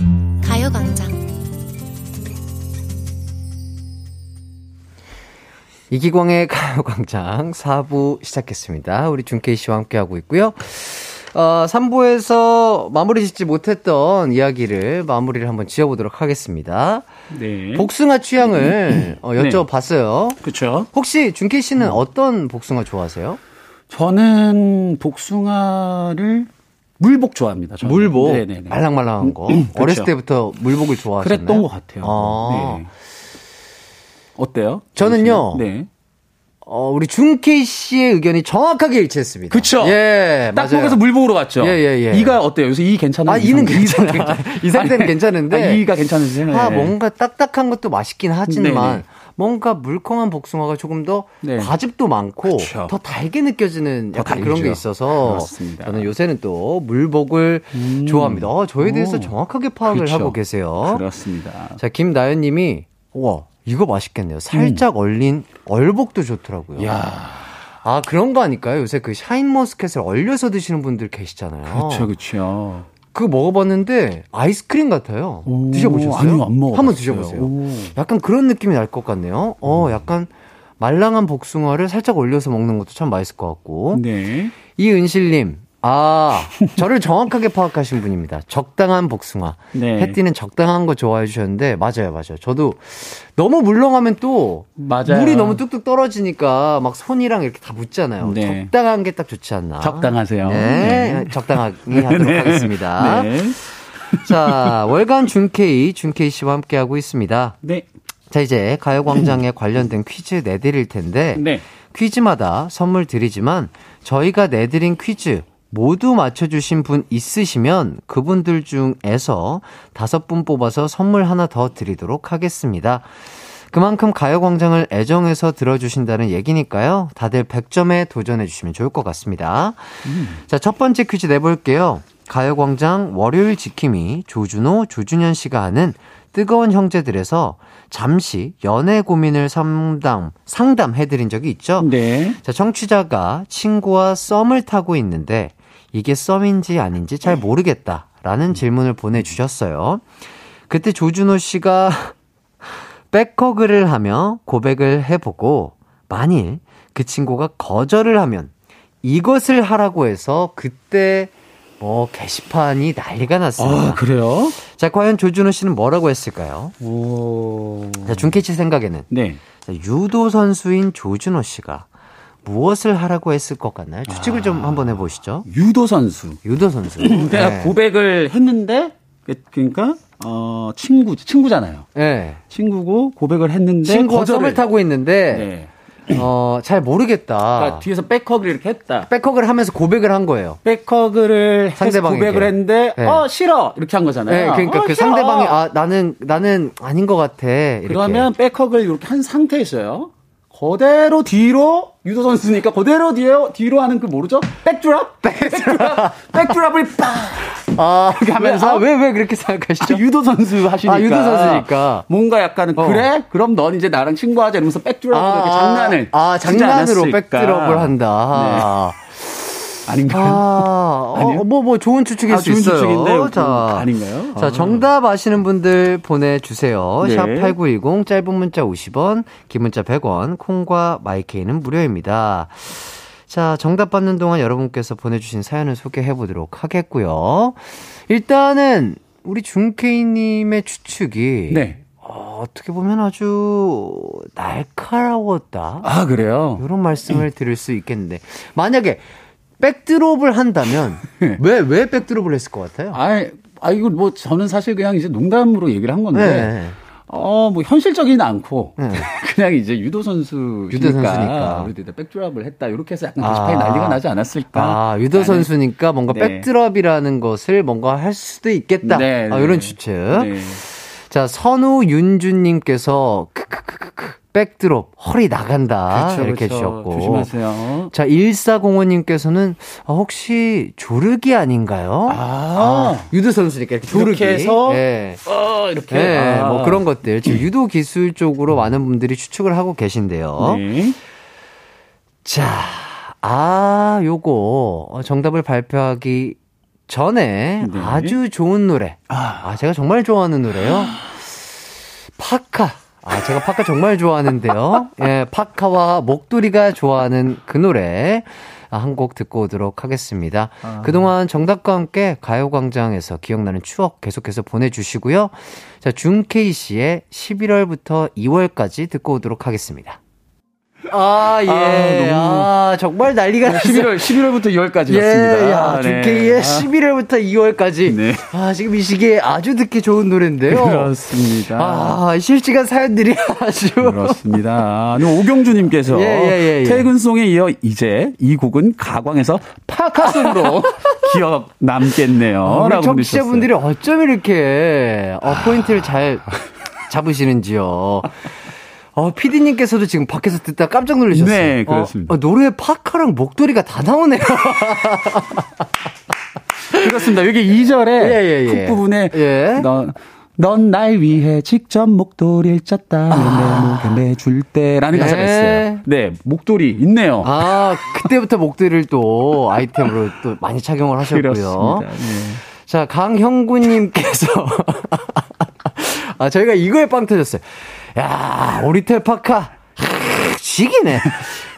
S7: 가요광장
S1: 이기광의 가요광장 4부 시작했습니다. 우리 준케이 씨와 함께하고 있고요. 어, 3부에서 마무리 짓지 못했던 이야기를 마무리를 한번 지어보도록 하겠습니다.
S5: 네.
S1: 복숭아 취향을 어, 여쭤봤어요.
S5: 그렇죠.
S1: 혹시 준케이
S5: 음.
S1: 씨는 어떤 복숭아 좋아하세요?
S5: 저는 복숭아를 물복 좋아합니다. 저는.
S1: 물복
S5: 네네네.
S1: 말랑말랑한 거
S5: 음, 그렇죠.
S1: 어렸을 때부터 물복을 좋아하셨나요?
S5: 그랬던 것 같아요.
S1: 아.
S5: 네. 어때요?
S1: 저는요.
S5: 네.
S1: 어, 우리 준케이 씨의 의견이 정확하게 일치했습니다.
S5: 그쵸?
S1: 예,
S5: 딱
S1: 맞아요.
S5: 보면서 물 보러 왔죠.
S1: 예, 예, 예.
S5: 이가 어때요? 요새 이 괜찮아요?
S1: 아, [LAUGHS]
S5: 이
S1: 이는? 괜찮아요. 이 상태는
S5: 아니,
S1: 괜찮은데.
S5: 아, 이가 괜찮으세요?
S1: 아,
S5: 네.
S1: 뭔가 딱딱한 것도 맛있긴 하지만
S5: 네네.
S1: 뭔가 물컹한 복숭아가 조금 더
S5: 네.
S1: 과즙도 많고
S5: 그쵸.
S1: 더 달게 느껴지는
S5: 더
S1: 약간 그런 게. 있어서
S5: 그렇습니다.
S1: 저는 요새는 또 물복을 좋아합니다. 어, 저에 대해서
S5: 오.
S1: 정확하게 파악을
S5: 그쵸.
S1: 하고 계세요.
S5: 그렇습니다.
S1: 자, 김나연 님이 와, 이거 맛있겠네요. 살짝 얼린 얼복도 좋더라고요.
S5: 음. 야
S1: 아, 그런 거 아닐까요? 요새 그 샤인머스켓을 얼려서 드시는 분들 계시잖아요.
S5: 그렇죠, 그렇죠.
S1: 그거 먹어봤는데 아이스크림 같아요. 드셔보셨어요?
S5: 아니요, 안 먹어봤어요.
S1: 한번 드셔보세요.
S5: 오.
S1: 약간 그런 느낌이 날 것 같네요. 어, 약간 말랑한 복숭아를 살짝 올려서 먹는 것도 참 맛있을 것 같고.
S5: 네.
S1: 이은실님, 아, 저를 정확하게 파악하신 분입니다. 적당한 복숭아.
S5: 네.
S1: 해띠는 적당한 거 좋아해 주셨는데, 맞아요, 맞아요. 저도 너무 물렁하면 또,
S5: 맞아요.
S1: 물이 너무 뚝뚝 떨어지니까 막 손이랑 이렇게 다 묻잖아요.
S5: 네.
S1: 적당한 게 딱 좋지 않나.
S5: 적당하세요.
S1: 네, 적당하게 하도록 하겠습니다.
S5: 네.
S1: 자, 월간 준케이, 준케이 씨와 함께하고 있습니다.
S5: 네.
S1: 자, 이제 가요광장에 관련된 퀴즈 내드릴 텐데,
S5: 네.
S1: 퀴즈마다 선물 드리지만, 저희가 내드린 퀴즈 모두 맞춰주신 분 있으시면 그분들 중에서 다섯 분 뽑아서 선물 하나 더 드리도록 하겠습니다. 그만큼 가요광장을 애정해서 들어주신다는 얘기니까요. 다들 100점에 도전해주시면 좋을 것 같습니다. 자, 첫 번째 퀴즈 내볼게요. 가요광장 월요일 지킴이 조준호, 조준현 씨가 하는 뜨거운 형제들에서 잠시 연애 고민을 상담, 상담해드린 적이 있죠?
S5: 네.
S1: 자, 청취자가 친구와 썸을 타고 있는데 이게 썸인지 아닌지 잘 모르겠다라는 질문을 보내주셨어요. 그때 조준호 씨가 [LAUGHS] 백허그를 하며 고백을 해보고 만일 그 친구가 거절을 하면 이것을 하라고 해서 그때 뭐 게시판이 난리가 났습니다.
S5: 아, 그래요?
S1: 자, 과연 조준호 씨는 뭐라고 했을까요?
S5: 오.
S1: 자, 준케이 씨 생각에는
S5: 네.
S1: 자, 유도 선수인 조준호 씨가 무엇을 하라고 했을 것 같나요? 추측을 좀 한번 해보시죠.
S5: 유도 선수.
S1: 유도 선수. [LAUGHS]
S5: 내가
S1: 네.
S5: 고백을 했는데 그- 그러니까 어 친구 친구잖아요.
S1: 네.
S5: 친구고 고백을 했는데
S1: 친구가
S5: 거절을
S1: 썸을 타고 있는데
S5: 네.
S1: 어, 잘 모르겠다.
S5: 그러니까 뒤에서 백허그를 이렇게 했다.
S1: 백허그를 하면서 고백을 한 거예요.
S5: 백허그를
S1: 상대방에게.
S5: 고백을 했는데
S1: 네.
S5: 어 싫어 이렇게 한 거잖아요.
S1: 네, 그러니까
S5: 어,
S1: 그
S5: 싫어.
S1: 상대방이 아 나는 나는 아닌 것 같아. 이렇게.
S5: 그러면 백허그를 이렇게 한 상태에서요. 그대로 뒤로 유도 선수니까 그대로 뒤로 뒤로 하는 그 모르죠? 백드랍? 백드랍. 백드랍을 빡
S1: 아,
S5: 이렇게 하면서
S1: 왜왜 그렇게 생각하시죠?
S5: 아, 유도 선수 하시니까.
S1: 아, 유도 선수니까.
S5: 뭔가 약간,
S1: 어.
S5: 그래? 그럼 넌 이제 나랑 친구하자 이러면서 백드랍 이렇게 장난을.
S1: 아, 장난으로. 백드롭을 한다.
S5: 네. 아닌가요?
S1: 아? [LAUGHS] 어, 뭐, 뭐, 좋은 추측일
S5: 아,
S1: 수
S5: 좋은
S1: 있어요.
S5: 추측인데,
S1: 자,
S5: 그, 아닌가요?
S1: 자,
S5: 아.
S1: 정답 아시는 분들 보내주세요.
S5: 네.
S1: 샵8910, 짧은 문자 50원, 긴 문자 100원, 콩과 마이케이는 무료입니다. 자, 정답 받는 동안 여러분께서 보내주신 사연을 소개해 보도록 하겠고요. 일단은, 우리 준케이님의 추측이.
S5: 네.
S1: 어, 어떻게 보면 아주 날카로웠다.
S5: 아, 그래요?
S1: 이런 말씀을 [CLEARS THROAT] 드릴 수 있겠는데 만약에 백드롭을 한다면 [LAUGHS]
S5: 네.
S1: 왜왜 백드롭을 했을 것 같아요?
S5: 아, 아, 이거 뭐 저는 사실 그냥 이제 농담으로 얘기를 한 건데.
S1: 네.
S5: 어, 뭐 현실적이진 않고
S1: 네. [LAUGHS]
S5: 그냥 이제 유도 선수니까
S1: 유도 선수니까.
S5: 백드랍을 했다 이렇게 해서 약간
S1: 아.
S5: 게시판이 난리가 나지 않았을까?
S1: 아 유도 선수니까 뭔가
S5: 네.
S1: 백드롭이라는 것을 뭔가 할 수도 있겠다.
S5: 네,
S1: 아,
S5: 네.
S1: 이런 추측.
S5: 네.
S1: 자 선우 윤주님께서 크크크크크 백드롭 허리 나간다
S5: 그렇죠,
S1: 이렇게
S5: 그렇죠.
S1: 해주셨고.
S5: 조심하세요.
S1: 자 1405님께서는 아, 혹시 조르기 아닌가요?
S5: 아,
S1: 유도 선수니까 이렇게 조르기.
S5: 이렇게 해서
S1: 예.
S5: 어, 이렇게.
S1: 네,
S5: 아.
S1: 뭐 그런 것들. 지금 유도 기술 쪽으로 많은 분들이 추측을 하고 계신데요.
S5: 네.
S1: 자, 아, 요거 어, 정답을 발표하기 전에
S5: 네.
S1: 아주 좋은 노래. 아, 제가 정말 좋아하는 노래요. 파카. 아, 제가 파카 정말 좋아하는데요. 예, 파카와 목도리가 좋아하는 그 노래. 아, 한곡 듣고 오도록 하겠습니다. 그동안 정답과 함께 가요광장에서 기억나는 추억 계속해서 보내주시고요. 자, 준케이 씨의 11월부터 2월까지 듣고 오도록 하겠습니다. 아, 예. 아,
S5: 너무-
S1: 정말 난리가 났어요.
S5: 11월 11월부터 2월까지였습니다.
S1: 예, 야,
S5: 아, 네.
S1: 주케이의
S5: 아,
S1: 11월부터 2월까지.
S5: 네.
S1: 아, 지금 이 시기에 아주 듣기 좋은 노래인데요.
S5: 그렇습니다.
S1: 아, 실시간 사연들이 아주.
S5: 그렇습니다. 네, 오경주님께서
S1: 예, 예, 예, 예.
S5: 퇴근송에 이어 이제 이 곡은 가광에서 파카송으로 [LAUGHS] 기억 남겠네요.
S1: 아,
S5: 라고
S1: 청취자분들이 어쩜 이렇게 어, 포인트를 잘 잡으시는지요. 어, 피디님께서도 지금 밖에서 듣다 깜짝 놀라셨어요.
S5: 네, 그렇습니다.
S1: 어, 어, 노래 파카랑 목도리가 다 나오네요. [LAUGHS]
S5: 그렇습니다. 여기 2절에
S1: 예, 예, 예.
S5: 훅 부분에
S1: 예.
S5: 넌, 넌 날 위해 직접 목도리를 짰다. 내 목에 매줄 때라는
S1: 예.
S5: 가사가 있어요. 네, 목도리 있네요.
S1: 아, 그때부터 목도리를 또 아이템으로 또 많이 착용을 하셨고요.
S5: 그렇습니다. 네.
S1: 자, 강형구님께서. [LAUGHS] 아, 저희가 이거에 빵 터졌어요. 야, 오리털 파카. 지기네.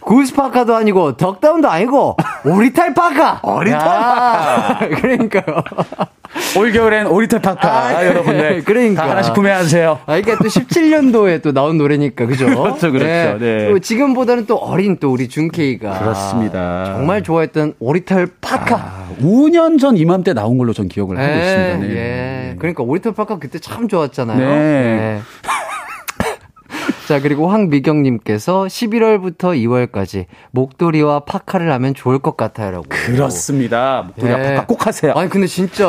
S1: goose 파카도 아니고, duck down도 아니고, 오리털 파카.
S5: 오리털
S1: 파카. [LAUGHS] 그러니까요.
S5: 올겨울엔 오리털 파카
S1: 아,
S5: 여러분들
S1: 그러니까.
S5: 다 하나씩 구매하세요.
S1: 아, 이게 또 17년도에 또 나온 노래니까, 그죠? [LAUGHS]
S5: 그렇죠, 그렇죠. 네.
S1: 또 지금보다는 또 어린 또 우리 준케이가.
S5: 그렇습니다.
S1: 정말 좋아했던 오리털 파카.
S5: 아, 5년 전 이맘때 나온 걸로 전 기억을 하고
S1: 예,
S5: 있습니다. 네.
S1: 예. 그러니까 오리털 파카 그때 참 좋았잖아요.
S5: 네.
S1: 네. 자, 그리고 황미경님께서 11월부터 2월까지 목도리와 파카를 하면 좋을 것 같아요라고.
S5: 그렇습니다. 목도리
S1: 예.
S5: 파카 꼭 하세요.
S1: 아니, 근데 진짜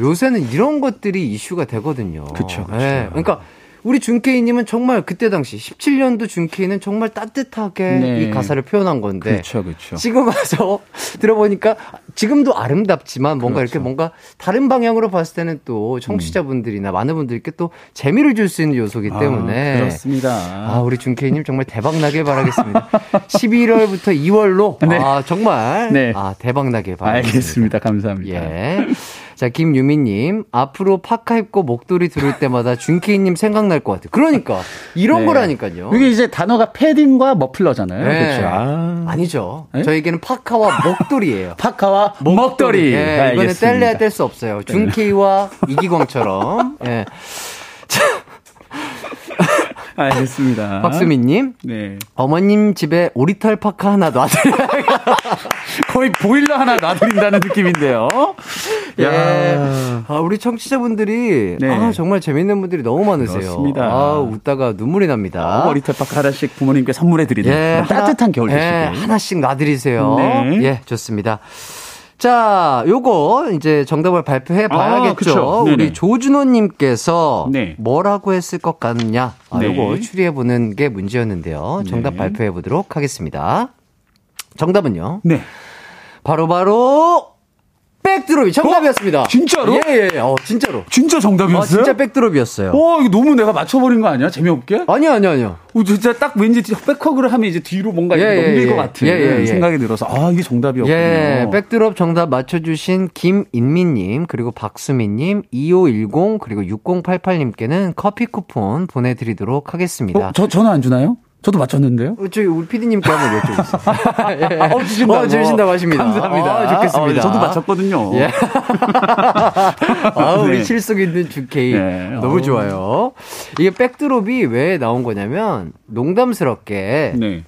S1: 요새는 이런 것들이 이슈가 되거든요.
S5: 그쵸.
S1: 예. 그러니까 우리 준케이님은 정말 그때 당시 17년도 준케이는 정말 따뜻하게
S5: 네.
S1: 이 가사를 표현한 건데.
S5: 그렇죠, 그렇죠.
S1: 지금 와서 [LAUGHS] 들어보니까 지금도 아름답지만 뭔가 이렇게 뭔가 다른 방향으로 봤을 때는 또 청취자분들이나 많은 분들께 또 재미를 줄 수 있는 요소기 때문에
S5: 아, 그렇습니다.
S1: 아, 우리 준케이님 정말 대박 나길 바라겠습니다. [LAUGHS] 11월부터 2월로
S5: 네.
S1: 아 정말
S5: 네.
S1: 아 대박 나길 바라겠습니다.
S5: 알겠습니다. 감사합니다.
S1: 예. 자, 김유미님, 앞으로 파카 입고 목도리 들을 때마다 준케이님 생각날 것 같아요. 그러니까, 이런
S5: 네.
S1: 거라니까요.
S5: 이게 이제 단어가 패딩과 머플러잖아요.
S1: 네.
S5: 그렇죠. 아.
S1: 아니죠.
S5: 네?
S1: 저에게는 파카와 목도리예요. [LAUGHS]
S5: 파카와 목도리.
S1: 예, 이거는
S5: 알겠습니다.
S1: 뗄래야 뗄 수 없어요. 준케이와 이기광처럼. 예. [LAUGHS]
S5: 알겠습니다. [LAUGHS]
S1: 박수민님,
S5: 네.
S1: 어머님 집에 오리털 파카 하나 놔드려요. [LAUGHS]
S5: 거의 보일러 하나 놔드린다는 느낌인데요.
S1: 예.
S5: 야.
S1: 아, 우리 청취자분들이
S5: 네.
S1: 아, 정말 재밌는 분들이 너무 많으세요.
S5: 그렇습니다.
S1: 아, 웃다가 눈물이 납니다.
S5: 머리털 파카 하나씩 부모님께 선물해 드리는
S1: 예,
S5: 따뜻한 겨울
S1: 예,
S5: 되시길.
S1: 하나씩 놔드리세요.
S5: 네.
S1: 예, 좋습니다. 자, 요거 이제 정답을 발표해
S5: 아,
S1: 봐야겠죠.
S5: 네네.
S1: 우리 조준호 님께서
S5: 네.
S1: 뭐라고 했을 것 같냐? 아,
S5: 네.
S1: 요거 추리해 보는 게 문제였는데요. 정답
S5: 네.
S1: 발표해 보도록 하겠습니다. 정답은요.
S5: 네.
S1: 바로 바로 백드롭이 정답이었습니다.
S5: 어? 진짜로?
S1: 예, 예, 예. 어, 진짜로.
S5: 진짜 정답이었어요?
S1: 아, 진짜 백드롭이었어요.
S5: 와, 이거 너무 내가 맞춰버린 거 아니야? 재미없게?
S1: 아니요, 아니요, 아니요.
S5: 어, 진짜 딱 왠지 백허그를 하면 이제 뒤로 뭔가
S1: 예, 예,
S5: 넘길
S1: 예.
S5: 것 같은
S1: 예.
S5: 생각이 들어서 아 이게 정답이었군요.
S1: 예, 백드롭 정답 맞춰주신 김인미님, 그리고 박수민님, 2510, 그리고 6088님께는 커피 쿠폰 보내드리도록 하겠습니다.
S5: 어, 저 저는 안 주나요? 저도 맞췄는데요.
S1: 어, 저기 우리 피디님께 한번 여쭤보세요. [LAUGHS] 예.
S5: 어, 주신다고.
S1: 어, 주신다고 하십니다.
S5: 감사합니다.
S1: 아, 좋겠습니다.
S5: 어, 저도 맞췄거든요.
S1: 예. [LAUGHS] 아, 우리
S5: 네.
S1: 실속 있는 주케이.
S5: 네.
S1: 너무
S5: 어우.
S1: 좋아요. 이게 백드롭이 왜 나온 거냐면, 농담스럽게,
S5: 네.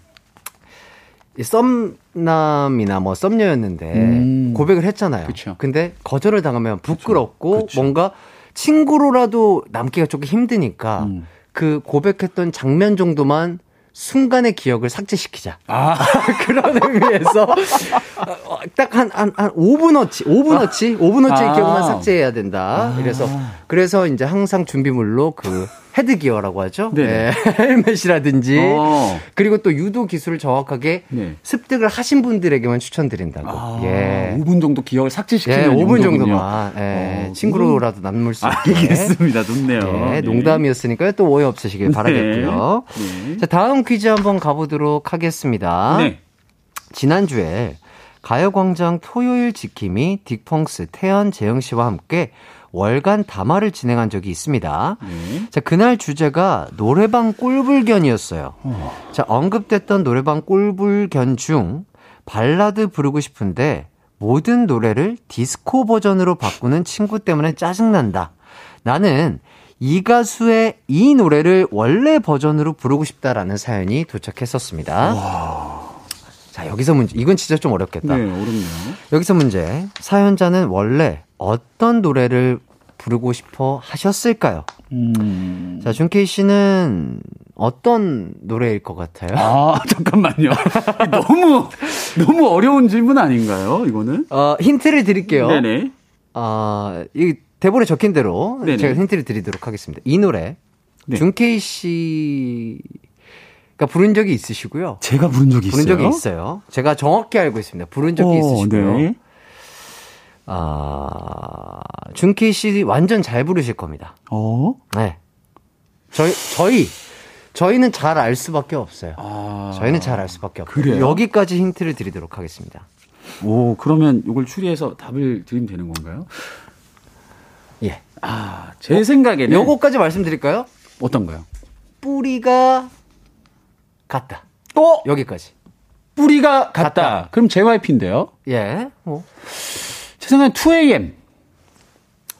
S1: 이 썸남이나 뭐 썸녀였는데
S5: 음.
S1: 고백을 했잖아요.
S5: 그쵸.
S1: 근데 거절을 당하면 부끄럽고
S5: 그쵸.
S1: 뭔가 친구로라도 남기가 조금 힘드니까
S5: 음.
S1: 그 고백했던 장면 정도만 순간의 기억을 삭제시키자.
S5: 아, [LAUGHS]
S1: 그런 의미에서 딱 한 한 한 5분어치, 5분어치, 5분어치
S5: 아.
S1: 기억만 삭제해야 된다. 그래서 그래서 이제 항상 준비물로 그 헤드 기어라고 하죠. 예, [LAUGHS] 헬멧이라든지
S5: 어.
S1: 그리고 또 유도 기술을 정확하게
S5: 네.
S1: 습득을 하신 분들에게만 추천드린다고.
S5: 아,
S1: 예.
S5: 5분 정도 기억을 삭제시키는
S1: 예, 5분
S5: 용도군요.
S1: 정도만. 예,
S5: 어,
S1: 친구로라도 남을 수 있게.
S5: 알겠습니다. 좋네요.
S1: 예,
S5: 네.
S1: 농담이었으니까요. 또 오해 없으시길 바라겠고요.
S5: 네.
S1: 자, 다음 퀴즈 한번 가보도록 하겠습니다.
S5: 네.
S1: 지난주에 가요광장 토요일 지킴이 딕펑스 태연 재영 씨와 함께 월간 담화를 진행한 적이 있습니다.
S5: 네.
S1: 자, 그날 주제가 노래방 꿀불견이었어요. 자, 언급됐던 노래방 꿀불견 중 발라드 부르고 싶은데 모든 노래를 디스코 버전으로 바꾸는 친구 때문에 짜증난다. 나는 이 가수의 이 노래를 원래 버전으로 부르고 싶다라는 사연이 도착했었습니다. 자, 여기서 문제. 이건 진짜 좀 어렵겠다.
S5: 네, 어렵네요.
S1: 여기서 문제. 사연자는 원래 어떤 노래를 부르고 싶어 하셨을까요?
S5: 음.
S1: 자, 준케이 씨는 어떤 노래일 것 같아요?
S5: 아, [LAUGHS] 잠깐만요. 너무, 너무 어려운 질문 아닌가요, 이거는?
S1: 어, 힌트를 드릴게요.
S5: 네네.
S1: 아, 이 대본에 적힌 대로
S5: 네네.
S1: 제가 힌트를 드리도록 하겠습니다. 이 노래
S5: 네.
S1: 준케이 씨 가 부른 적이 있으시고요.
S5: 제가 부른 적이
S1: 부른
S5: 있어요?
S1: 적이 있어요. 제가 정확히 알고 있습니다. 부른 적이
S5: 어,
S1: 있으시고요.
S5: 네.
S1: 아, 준케이 씨 완전 잘 부르실 겁니다.
S5: 어?
S1: 네. 저희 저희 저희는 잘 알 수밖에 없어요.
S5: 아.
S1: 저희는 잘 알 수밖에 없어요.
S5: 그래요?
S1: 여기까지 힌트를 드리도록 하겠습니다.
S5: 오, 그러면 이걸 추리해서 답을 드리면 되는 건가요?
S1: 예.
S5: 아, 제 생각에는.
S1: 요거까지 말씀드릴까요?
S5: 어떤가요?
S1: 뿌리가 같다.
S5: 어?
S1: 여기까지.
S5: 뿌리가 같다.
S1: 같다.
S5: 그럼 JYP인데요?
S1: 예. 뭐.
S5: 제 생각엔 2AM.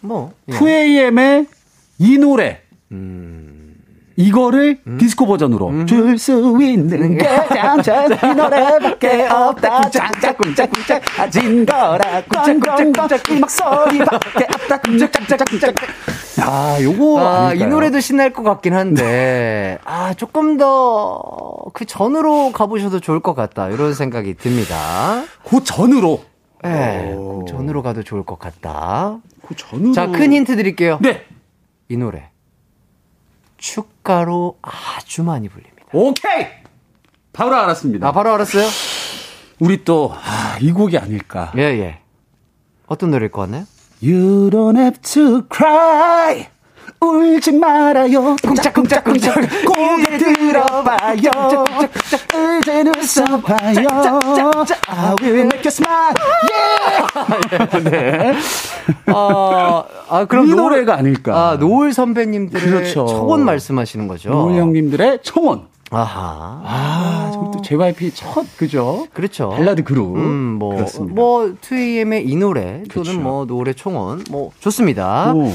S1: 뭐. 예.
S5: 2AM의 이 노래.
S1: 음.
S5: 이거를 디스코 버전으로 줄수 있는 게 [LAUGHS] 짱짱 이 노래밖에 [LAUGHS] 없다 짱짱쿵짝쿵짝 아진 거라 꽝꽝꽝 이 목소리밖에 없다 쿵짝쿵짝쿵짝 아 요거
S1: 아, 이
S5: 아닐까요?
S1: 노래도 신날 것 같긴 한데, 아, 조금 더 그 전으로 가보셔도 좋을 것 같다. 이런 생각이 듭니다.
S5: 그 전으로
S1: 예.
S5: 오.
S1: 그 전으로 가도 좋을 것 같다.
S5: 그 전으로
S1: 자, 큰 힌트 드릴게요. 네이 노래. 축가로 아주 많이 불립니다.
S5: 오케이 바로 알았습니다
S1: 아, 바로 알았어요?
S5: 우리 또이 곡이 아닐까
S1: 예, 예. 어떤 노래일 것 같나요?
S5: You don't have to cry. 울지 말아요. 쿵짝쿵짝쿵짝 고개 들어봐요. 이젠 웃어봐요. I will make you smile. Yeah. 네.
S1: 아, 아 그럼
S5: 이
S1: 노-
S5: 노래가 아닐까.
S1: 아, 노을 선배님들의
S5: 그렇죠.
S1: 청혼 말씀하시는 거죠?
S5: 노을 형님들의 청혼.
S1: 아하.
S5: 아, 저기 또 JYP 첫 그죠?
S1: 그렇죠.
S5: 발라드 그룹.
S1: 음, 뭐,
S5: 그렇습니다.
S1: 뭐, 2AM의 이 노래,
S5: 그렇죠.
S1: 또는 뭐, 노래 총원, 뭐, 좋습니다.
S5: 오.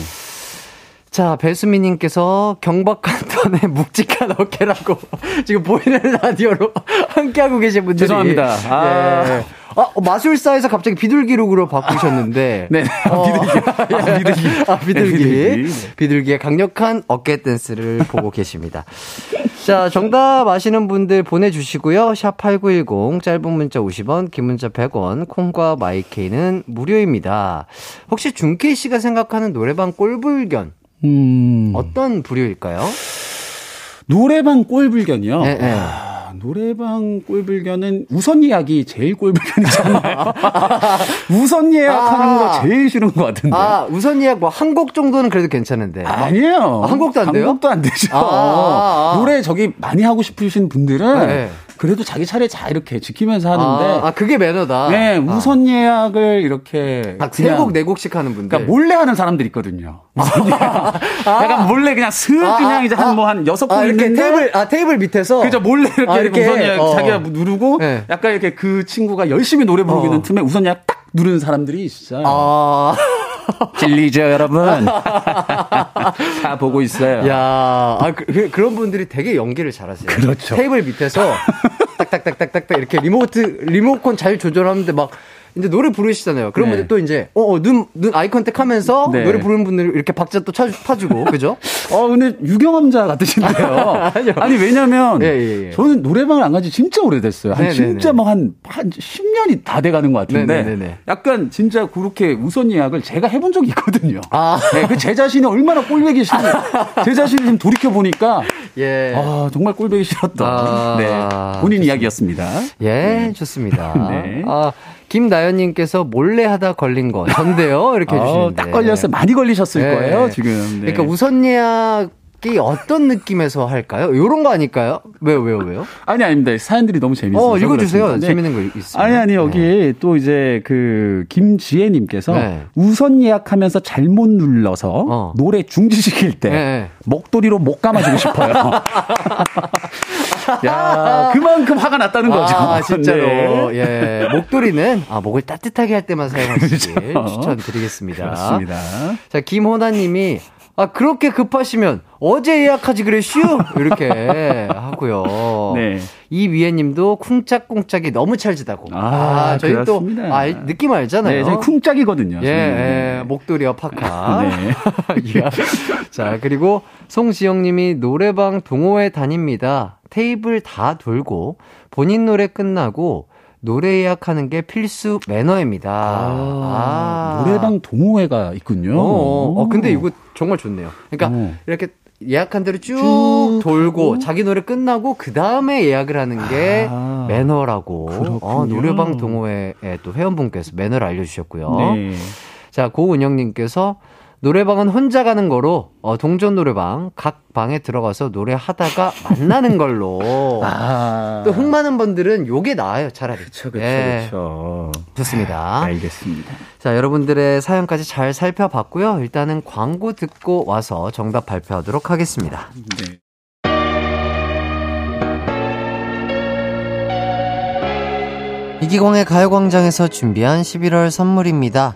S1: 자, 배수미님께서 경박한 ton의 [LAUGHS] 묵직한 어깨라고 [LAUGHS] 지금 보이는 라디오로 [LAUGHS] 함께하고 계신 분들이.
S5: 죄송합니다. 아.
S1: 예. 아, 어, 마술사에서 갑자기 비둘기룩으로 바꾸셨는데.
S5: 네.
S1: 어,
S5: 비둘기. 아, 비둘기.
S1: 아, 비둘기.
S5: 네, 비둘기.
S1: 비둘기의 강력한 어깨 댄스를 보고 계십니다. 자, 정답 아시는 분들 보내주시고요. 샵8910, 짧은 문자 50원, 긴 문자 100원, 콩과 마이케이는 무료입니다. 혹시 준케이 씨가 생각하는 노래방 꼴불견,
S5: 음.
S1: 어떤 부류일까요?
S5: 노래방 꼴불견이요.
S1: 네, 네.
S5: 아, 노래방 꼴불견은 우선 예약이 제일 꼴불견이잖아요. [LAUGHS] 우선 예약하는
S1: 아.
S5: 거 제일 싫은 것 같은데.
S1: 아, 우선 예약 뭐 한 곡 정도는 그래도 괜찮은데.
S5: 아니에요.
S1: 아, 한 곡도 안 돼요?
S5: 한 곡도 안 되죠.
S1: 아.
S5: 노래 저기 많이 하고 싶으신 분들은
S1: 네.
S5: 그래도 자기 차례 잘 이렇게 지키면서 하는데.
S1: 아, 아, 그게 매너다.
S5: 네,
S1: 아.
S5: 우선 예약을 이렇게.
S1: 아, 세
S5: 그냥-
S1: 곡, 네 곡씩 하는 분들.
S5: 그러니까 몰래 하는 사람들이 있거든요. 우선 예약. 약간 몰래 그냥 슥
S1: 아,
S5: 그냥
S1: 아,
S5: 이제 한
S1: 아.
S5: 뭐한 여섯 곡
S1: 아, 이렇게 테이블, 아, 테이블 밑에서.
S5: 그죠 몰래 이렇게,
S1: 아, 이렇게,
S5: 우선 예약
S1: 어.
S5: 자기가 누르고
S1: 네.
S5: 약간 이렇게 그 친구가 열심히 노래 부르고
S1: 어.
S5: 있는 틈에 우선 예약 딱 누르는 사람들이 있어요.
S1: 아.
S5: 진리죠 여러분. [LAUGHS] 다 보고 있어요.
S1: 야, 아, 그, 런 분들이 되게 연기를 잘하세요.
S5: 그렇죠.
S1: 테이블 밑에서 [LAUGHS] 딱딱딱딱딱딱 이렇게 리모트, 리모컨 잘 조절하는데 막 이제 노래 부르시잖아요. 그런
S5: 네.
S1: 분들 또 이제, 어, 어, 눈, 눈 eye contact 하면서
S5: 네.
S1: 노래 부르는 분들 이렇게 박자 또 차, 파주고, [LAUGHS] 그죠?
S5: 어, 근데 유경험자 같으신데요. [LAUGHS]
S1: 아니,
S5: 왜냐면,
S1: 예, 예, 예.
S5: 저는 노래방을 안간지 진짜 오래됐어요. 한
S1: 네,
S5: 진짜
S1: 네,
S5: 뭐 한, 한 10년이 다 돼가는 것 같은데.
S1: 네, 네, 네, 네.
S5: 약간 진짜 그렇게 우선 예약을 제가 해본 적이 있거든요.
S1: 아.
S5: 네, 그제 자신이 얼마나 꼴보기 싫은, [LAUGHS] 제 자신을 지금 돌이켜 보니까,
S1: 예.
S5: 아, 정말 꼴보기 싫었던,
S1: 아,
S5: 네, 본인 이야기였습니다.
S1: 예, 좋습니다.
S5: 네.
S1: 아, 김나연님께서 몰래 하다 걸린 거 전데요? 이렇게
S5: 아,
S1: 해주시는데.
S5: 딱 걸렸어요. 많이 걸리셨을
S1: 네.
S5: 거예요, 지금. 네.
S1: 그러니까 우선 예약 이 어떤 느낌에서 할까요? 요런 거 아닐까요? 왜요, 왜요, 왜요?
S5: 아니, 아닙니다. 사연들이 너무 재밌어서.
S1: 어, 읽어주세요.
S5: 네.
S1: 재밌는 거 있어요.
S5: 아니, 아니, 여기 또 이제 그 김지혜님께서
S1: 네.
S5: 우선 예약하면서 잘못 눌러서
S1: 어.
S5: 노래 중지시킬 때
S1: 네.
S5: 목도리로 목 감아주고 싶어요. [LAUGHS] 야, 그만큼 화가 났다는 거죠.
S1: 아, 진짜로. [LAUGHS]
S5: 네.
S1: 예. 목도리는, 아, 목을 따뜻하게 할 때만 사용하시길
S5: 그렇죠.
S1: 추천드리겠습니다.
S5: 그렇습니다.
S1: 자, 김호나 님이, 아, 그렇게 급하시면 어제 예약하지 그랬슈? 이렇게 하고요. [LAUGHS]
S5: 네.
S1: 이위에 님도 쿵짝쿵짝이 너무 찰지다고.
S5: 아,
S1: 저희 또
S5: 그렇습니다.
S1: 알, 느낌 알잖아요.
S5: 네, 저희 쿵짝이거든요.
S1: 예. 예, 목도리와 파카.
S5: 네. [LAUGHS] [LAUGHS]
S1: 예. 자, 그리고 송지영 님이 노래방 동호회 다닙니다. 테이블 다 돌고 본인 노래 끝나고 노래 예약하는 게 필수 매너입니다.
S5: 아, 노래방 동호회가 있군요.
S1: 어, 어, 어, 근데 이거 정말 좋네요. 그러니까
S5: 어.
S1: 이렇게 예약한 대로 쭉,
S5: 쭉
S1: 돌고
S5: 하고.
S1: 자기 노래 끝나고 그 다음에 예약을 하는 게
S5: 아,
S1: 매너라고.
S5: 그렇군요.
S1: 어, 노래방 동호회에 또 회원분께서 매너를 알려주셨고요.
S5: 네.
S1: 자, 고은영님께서 노래방은 혼자 가는 거로 어, 동전 노래방 각 방에 들어가서 노래하다가 [LAUGHS] 만나는 걸로.
S5: 아.
S1: 또 흥 많은 분들은 요게 나아요, 차라리.
S5: 그쵸, 그쵸,
S1: 예. 좋습니다.
S5: 알겠습니다.
S1: 자, 여러분들의 사연까지 잘 살펴봤고요. 일단은 광고 듣고 와서 정답 발표하도록 하겠습니다.
S5: 네.
S1: 이기광의 가요광장에서 준비한 11월 선물입니다.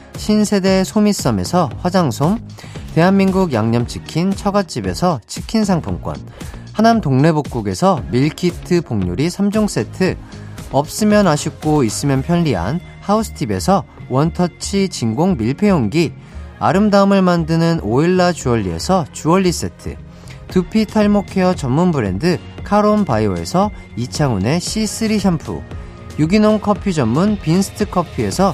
S1: 신세대 소미썸에서 화장솜, 대한민국 양념치킨 처갓집에서 치킨 상품권, 하남 동래복국에서 밀키트 복요리 3종 세트, 없으면 아쉽고 있으면 편리한 하우스팁에서 원터치 진공 밀폐용기, 아름다움을 만드는 오일라 주얼리에서 주얼리 세트, 두피 탈모 케어 전문 브랜드 카론 바이오에서 이창훈의 C3 샴푸, 유기농 커피 전문 빈스트 커피에서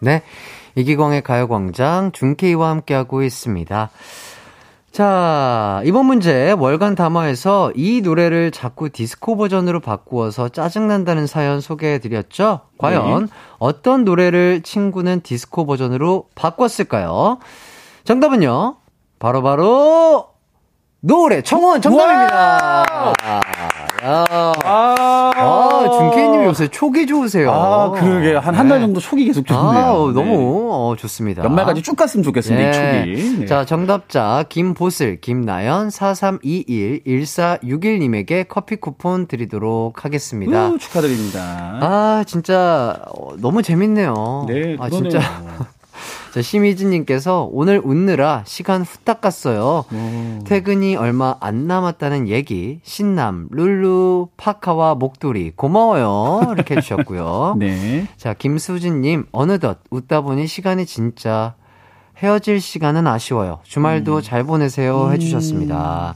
S1: 네. 이기광의 가요광장 준케이와 함께하고 있습니다. 자, 이번 문제 월간 담화에서 이 노래를 자꾸 디스코 버전으로 바꾸어서 짜증난다는 사연 소개해드렸죠? 과연
S5: 네.
S1: 어떤 노래를 친구는 디스코 버전으로 바꿨을까요? 정답은요? 바로바로 노래 청원 정답입니다. 야.
S5: 아,
S1: 아, 준케이님이 요새 촉이 좋으세요.
S5: 아, 그러게. 한 한달
S1: 네.
S5: 정도 촉이 계속 좋네요.
S1: 아,
S5: 네.
S1: 너무 어, 좋습니다.
S5: 연말까지 쭉 갔으면 좋겠습니다,
S1: 네.
S5: 이 촉이. 네.
S1: 자, 정답자 김보슬, 김나연, 4321-1461님에게 커피 쿠폰 드리도록 하겠습니다.
S5: 우, 축하드립니다.
S1: 아, 진짜 어, 너무 재밌네요.
S5: 네,
S1: 아,
S5: 그러네요.
S1: 진짜. [LAUGHS] 자, 심희진님께서 오늘 웃느라 시간 후딱 갔어요.
S5: 오.
S1: 퇴근이 얼마 안 남았다는 얘기, 신남, 룰루, 파카와 목도리, 고마워요. 이렇게 해주셨고요. [LAUGHS]
S5: 네.
S1: 자, 김수진님, 어느덧 웃다 보니 시간이 진짜 헤어질 시간은 아쉬워요. 주말도
S5: 음.
S1: 잘 보내세요. 해주셨습니다.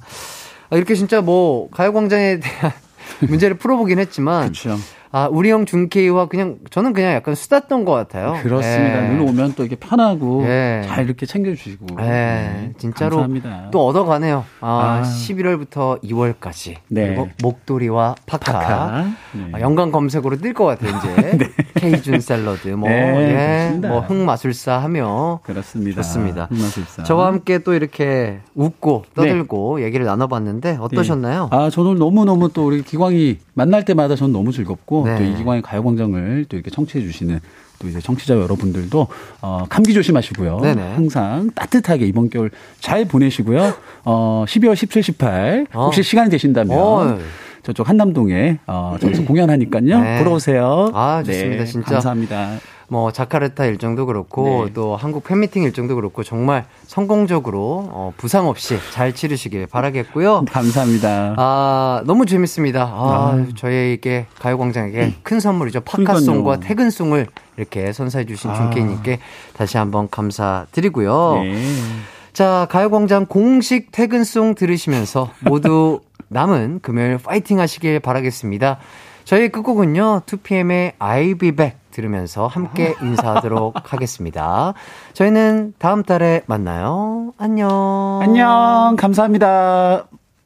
S1: 아, 이렇게 진짜 뭐, 가요광장에 대한 [LAUGHS] 문제를 풀어보긴 했지만,
S5: 그렇죠.
S1: 아, 우리 형 준케이와 그냥, 저는 그냥 약간 수다던 것 같아요.
S5: 그렇습니다.
S1: 예.
S5: 늘 오면 또 이렇게 편하고
S1: 예.
S5: 잘 이렇게 챙겨주시고.
S1: 예,
S5: 네,
S1: 진짜로
S5: 감사합니다.
S1: 또 얻어가네요. 아,
S5: 아.
S1: 11월부터 2월까지.
S5: 네.
S1: 그리고 목도리와 파카.
S5: 파카. 네.
S1: 아, 연관 검색으로 뜰 것 같아요, 이제. [LAUGHS] 케이준 샐러드, 뭐,
S5: 네,
S1: 예. 뭐, 흑마술사 하며.
S5: 그렇습니다.
S1: 좋습니다.
S5: 흑마술사.
S1: 저와 함께 또 이렇게 웃고 떠들고 얘기를 나눠봤는데 어떠셨나요?
S5: 네. 아, 저는 너무너무 또 우리 기광이 만날 때마다 저는 너무 즐겁고
S1: 네.
S5: 또이 기광의 가요광장을 또 이렇게 청취해 주시는 또 이제 청취자 여러분들도 어, 감기 조심하시고요.
S1: 네네.
S5: 항상 따뜻하게 이번 겨울 잘 보내시고요. 어, 12월 17, 18 혹시
S1: 어.
S5: 시간이 되신다면
S1: 어.
S5: 저쪽 한남동에 어, 저기서 공연하니까요.
S1: 네.
S5: 보러 오세요.
S1: 아, 좋습니다.
S5: 네,
S1: 진짜.
S5: 감사합니다.
S1: 뭐 자카르타 일정도 그렇고
S5: 네.
S1: 또 한국 팬미팅 일정도 그렇고 정말 성공적으로 어, 부상 없이 잘 치르시길 바라겠고요. [LAUGHS]
S5: 감사합니다.
S1: 아 너무 재밌습니다. 아,
S5: 아.
S1: 저희에게 가요광장에게 큰 선물이죠. 파카송과. 퇴근송을 이렇게 선사해 주신 준케이님께 다시 한번 감사드리고요.
S5: 네.
S1: 자, 가요광장 공식 퇴근송 들으시면서 모두 [LAUGHS] 남은 금요일 파이팅 하시길 바라겠습니다. 저희 끝곡은요, 2PM의 I'll be back 들으면서 함께 인사하도록 [LAUGHS] 하겠습니다. 저희는 다음 달에 만나요. 안녕.
S5: 안녕. 감사합니다.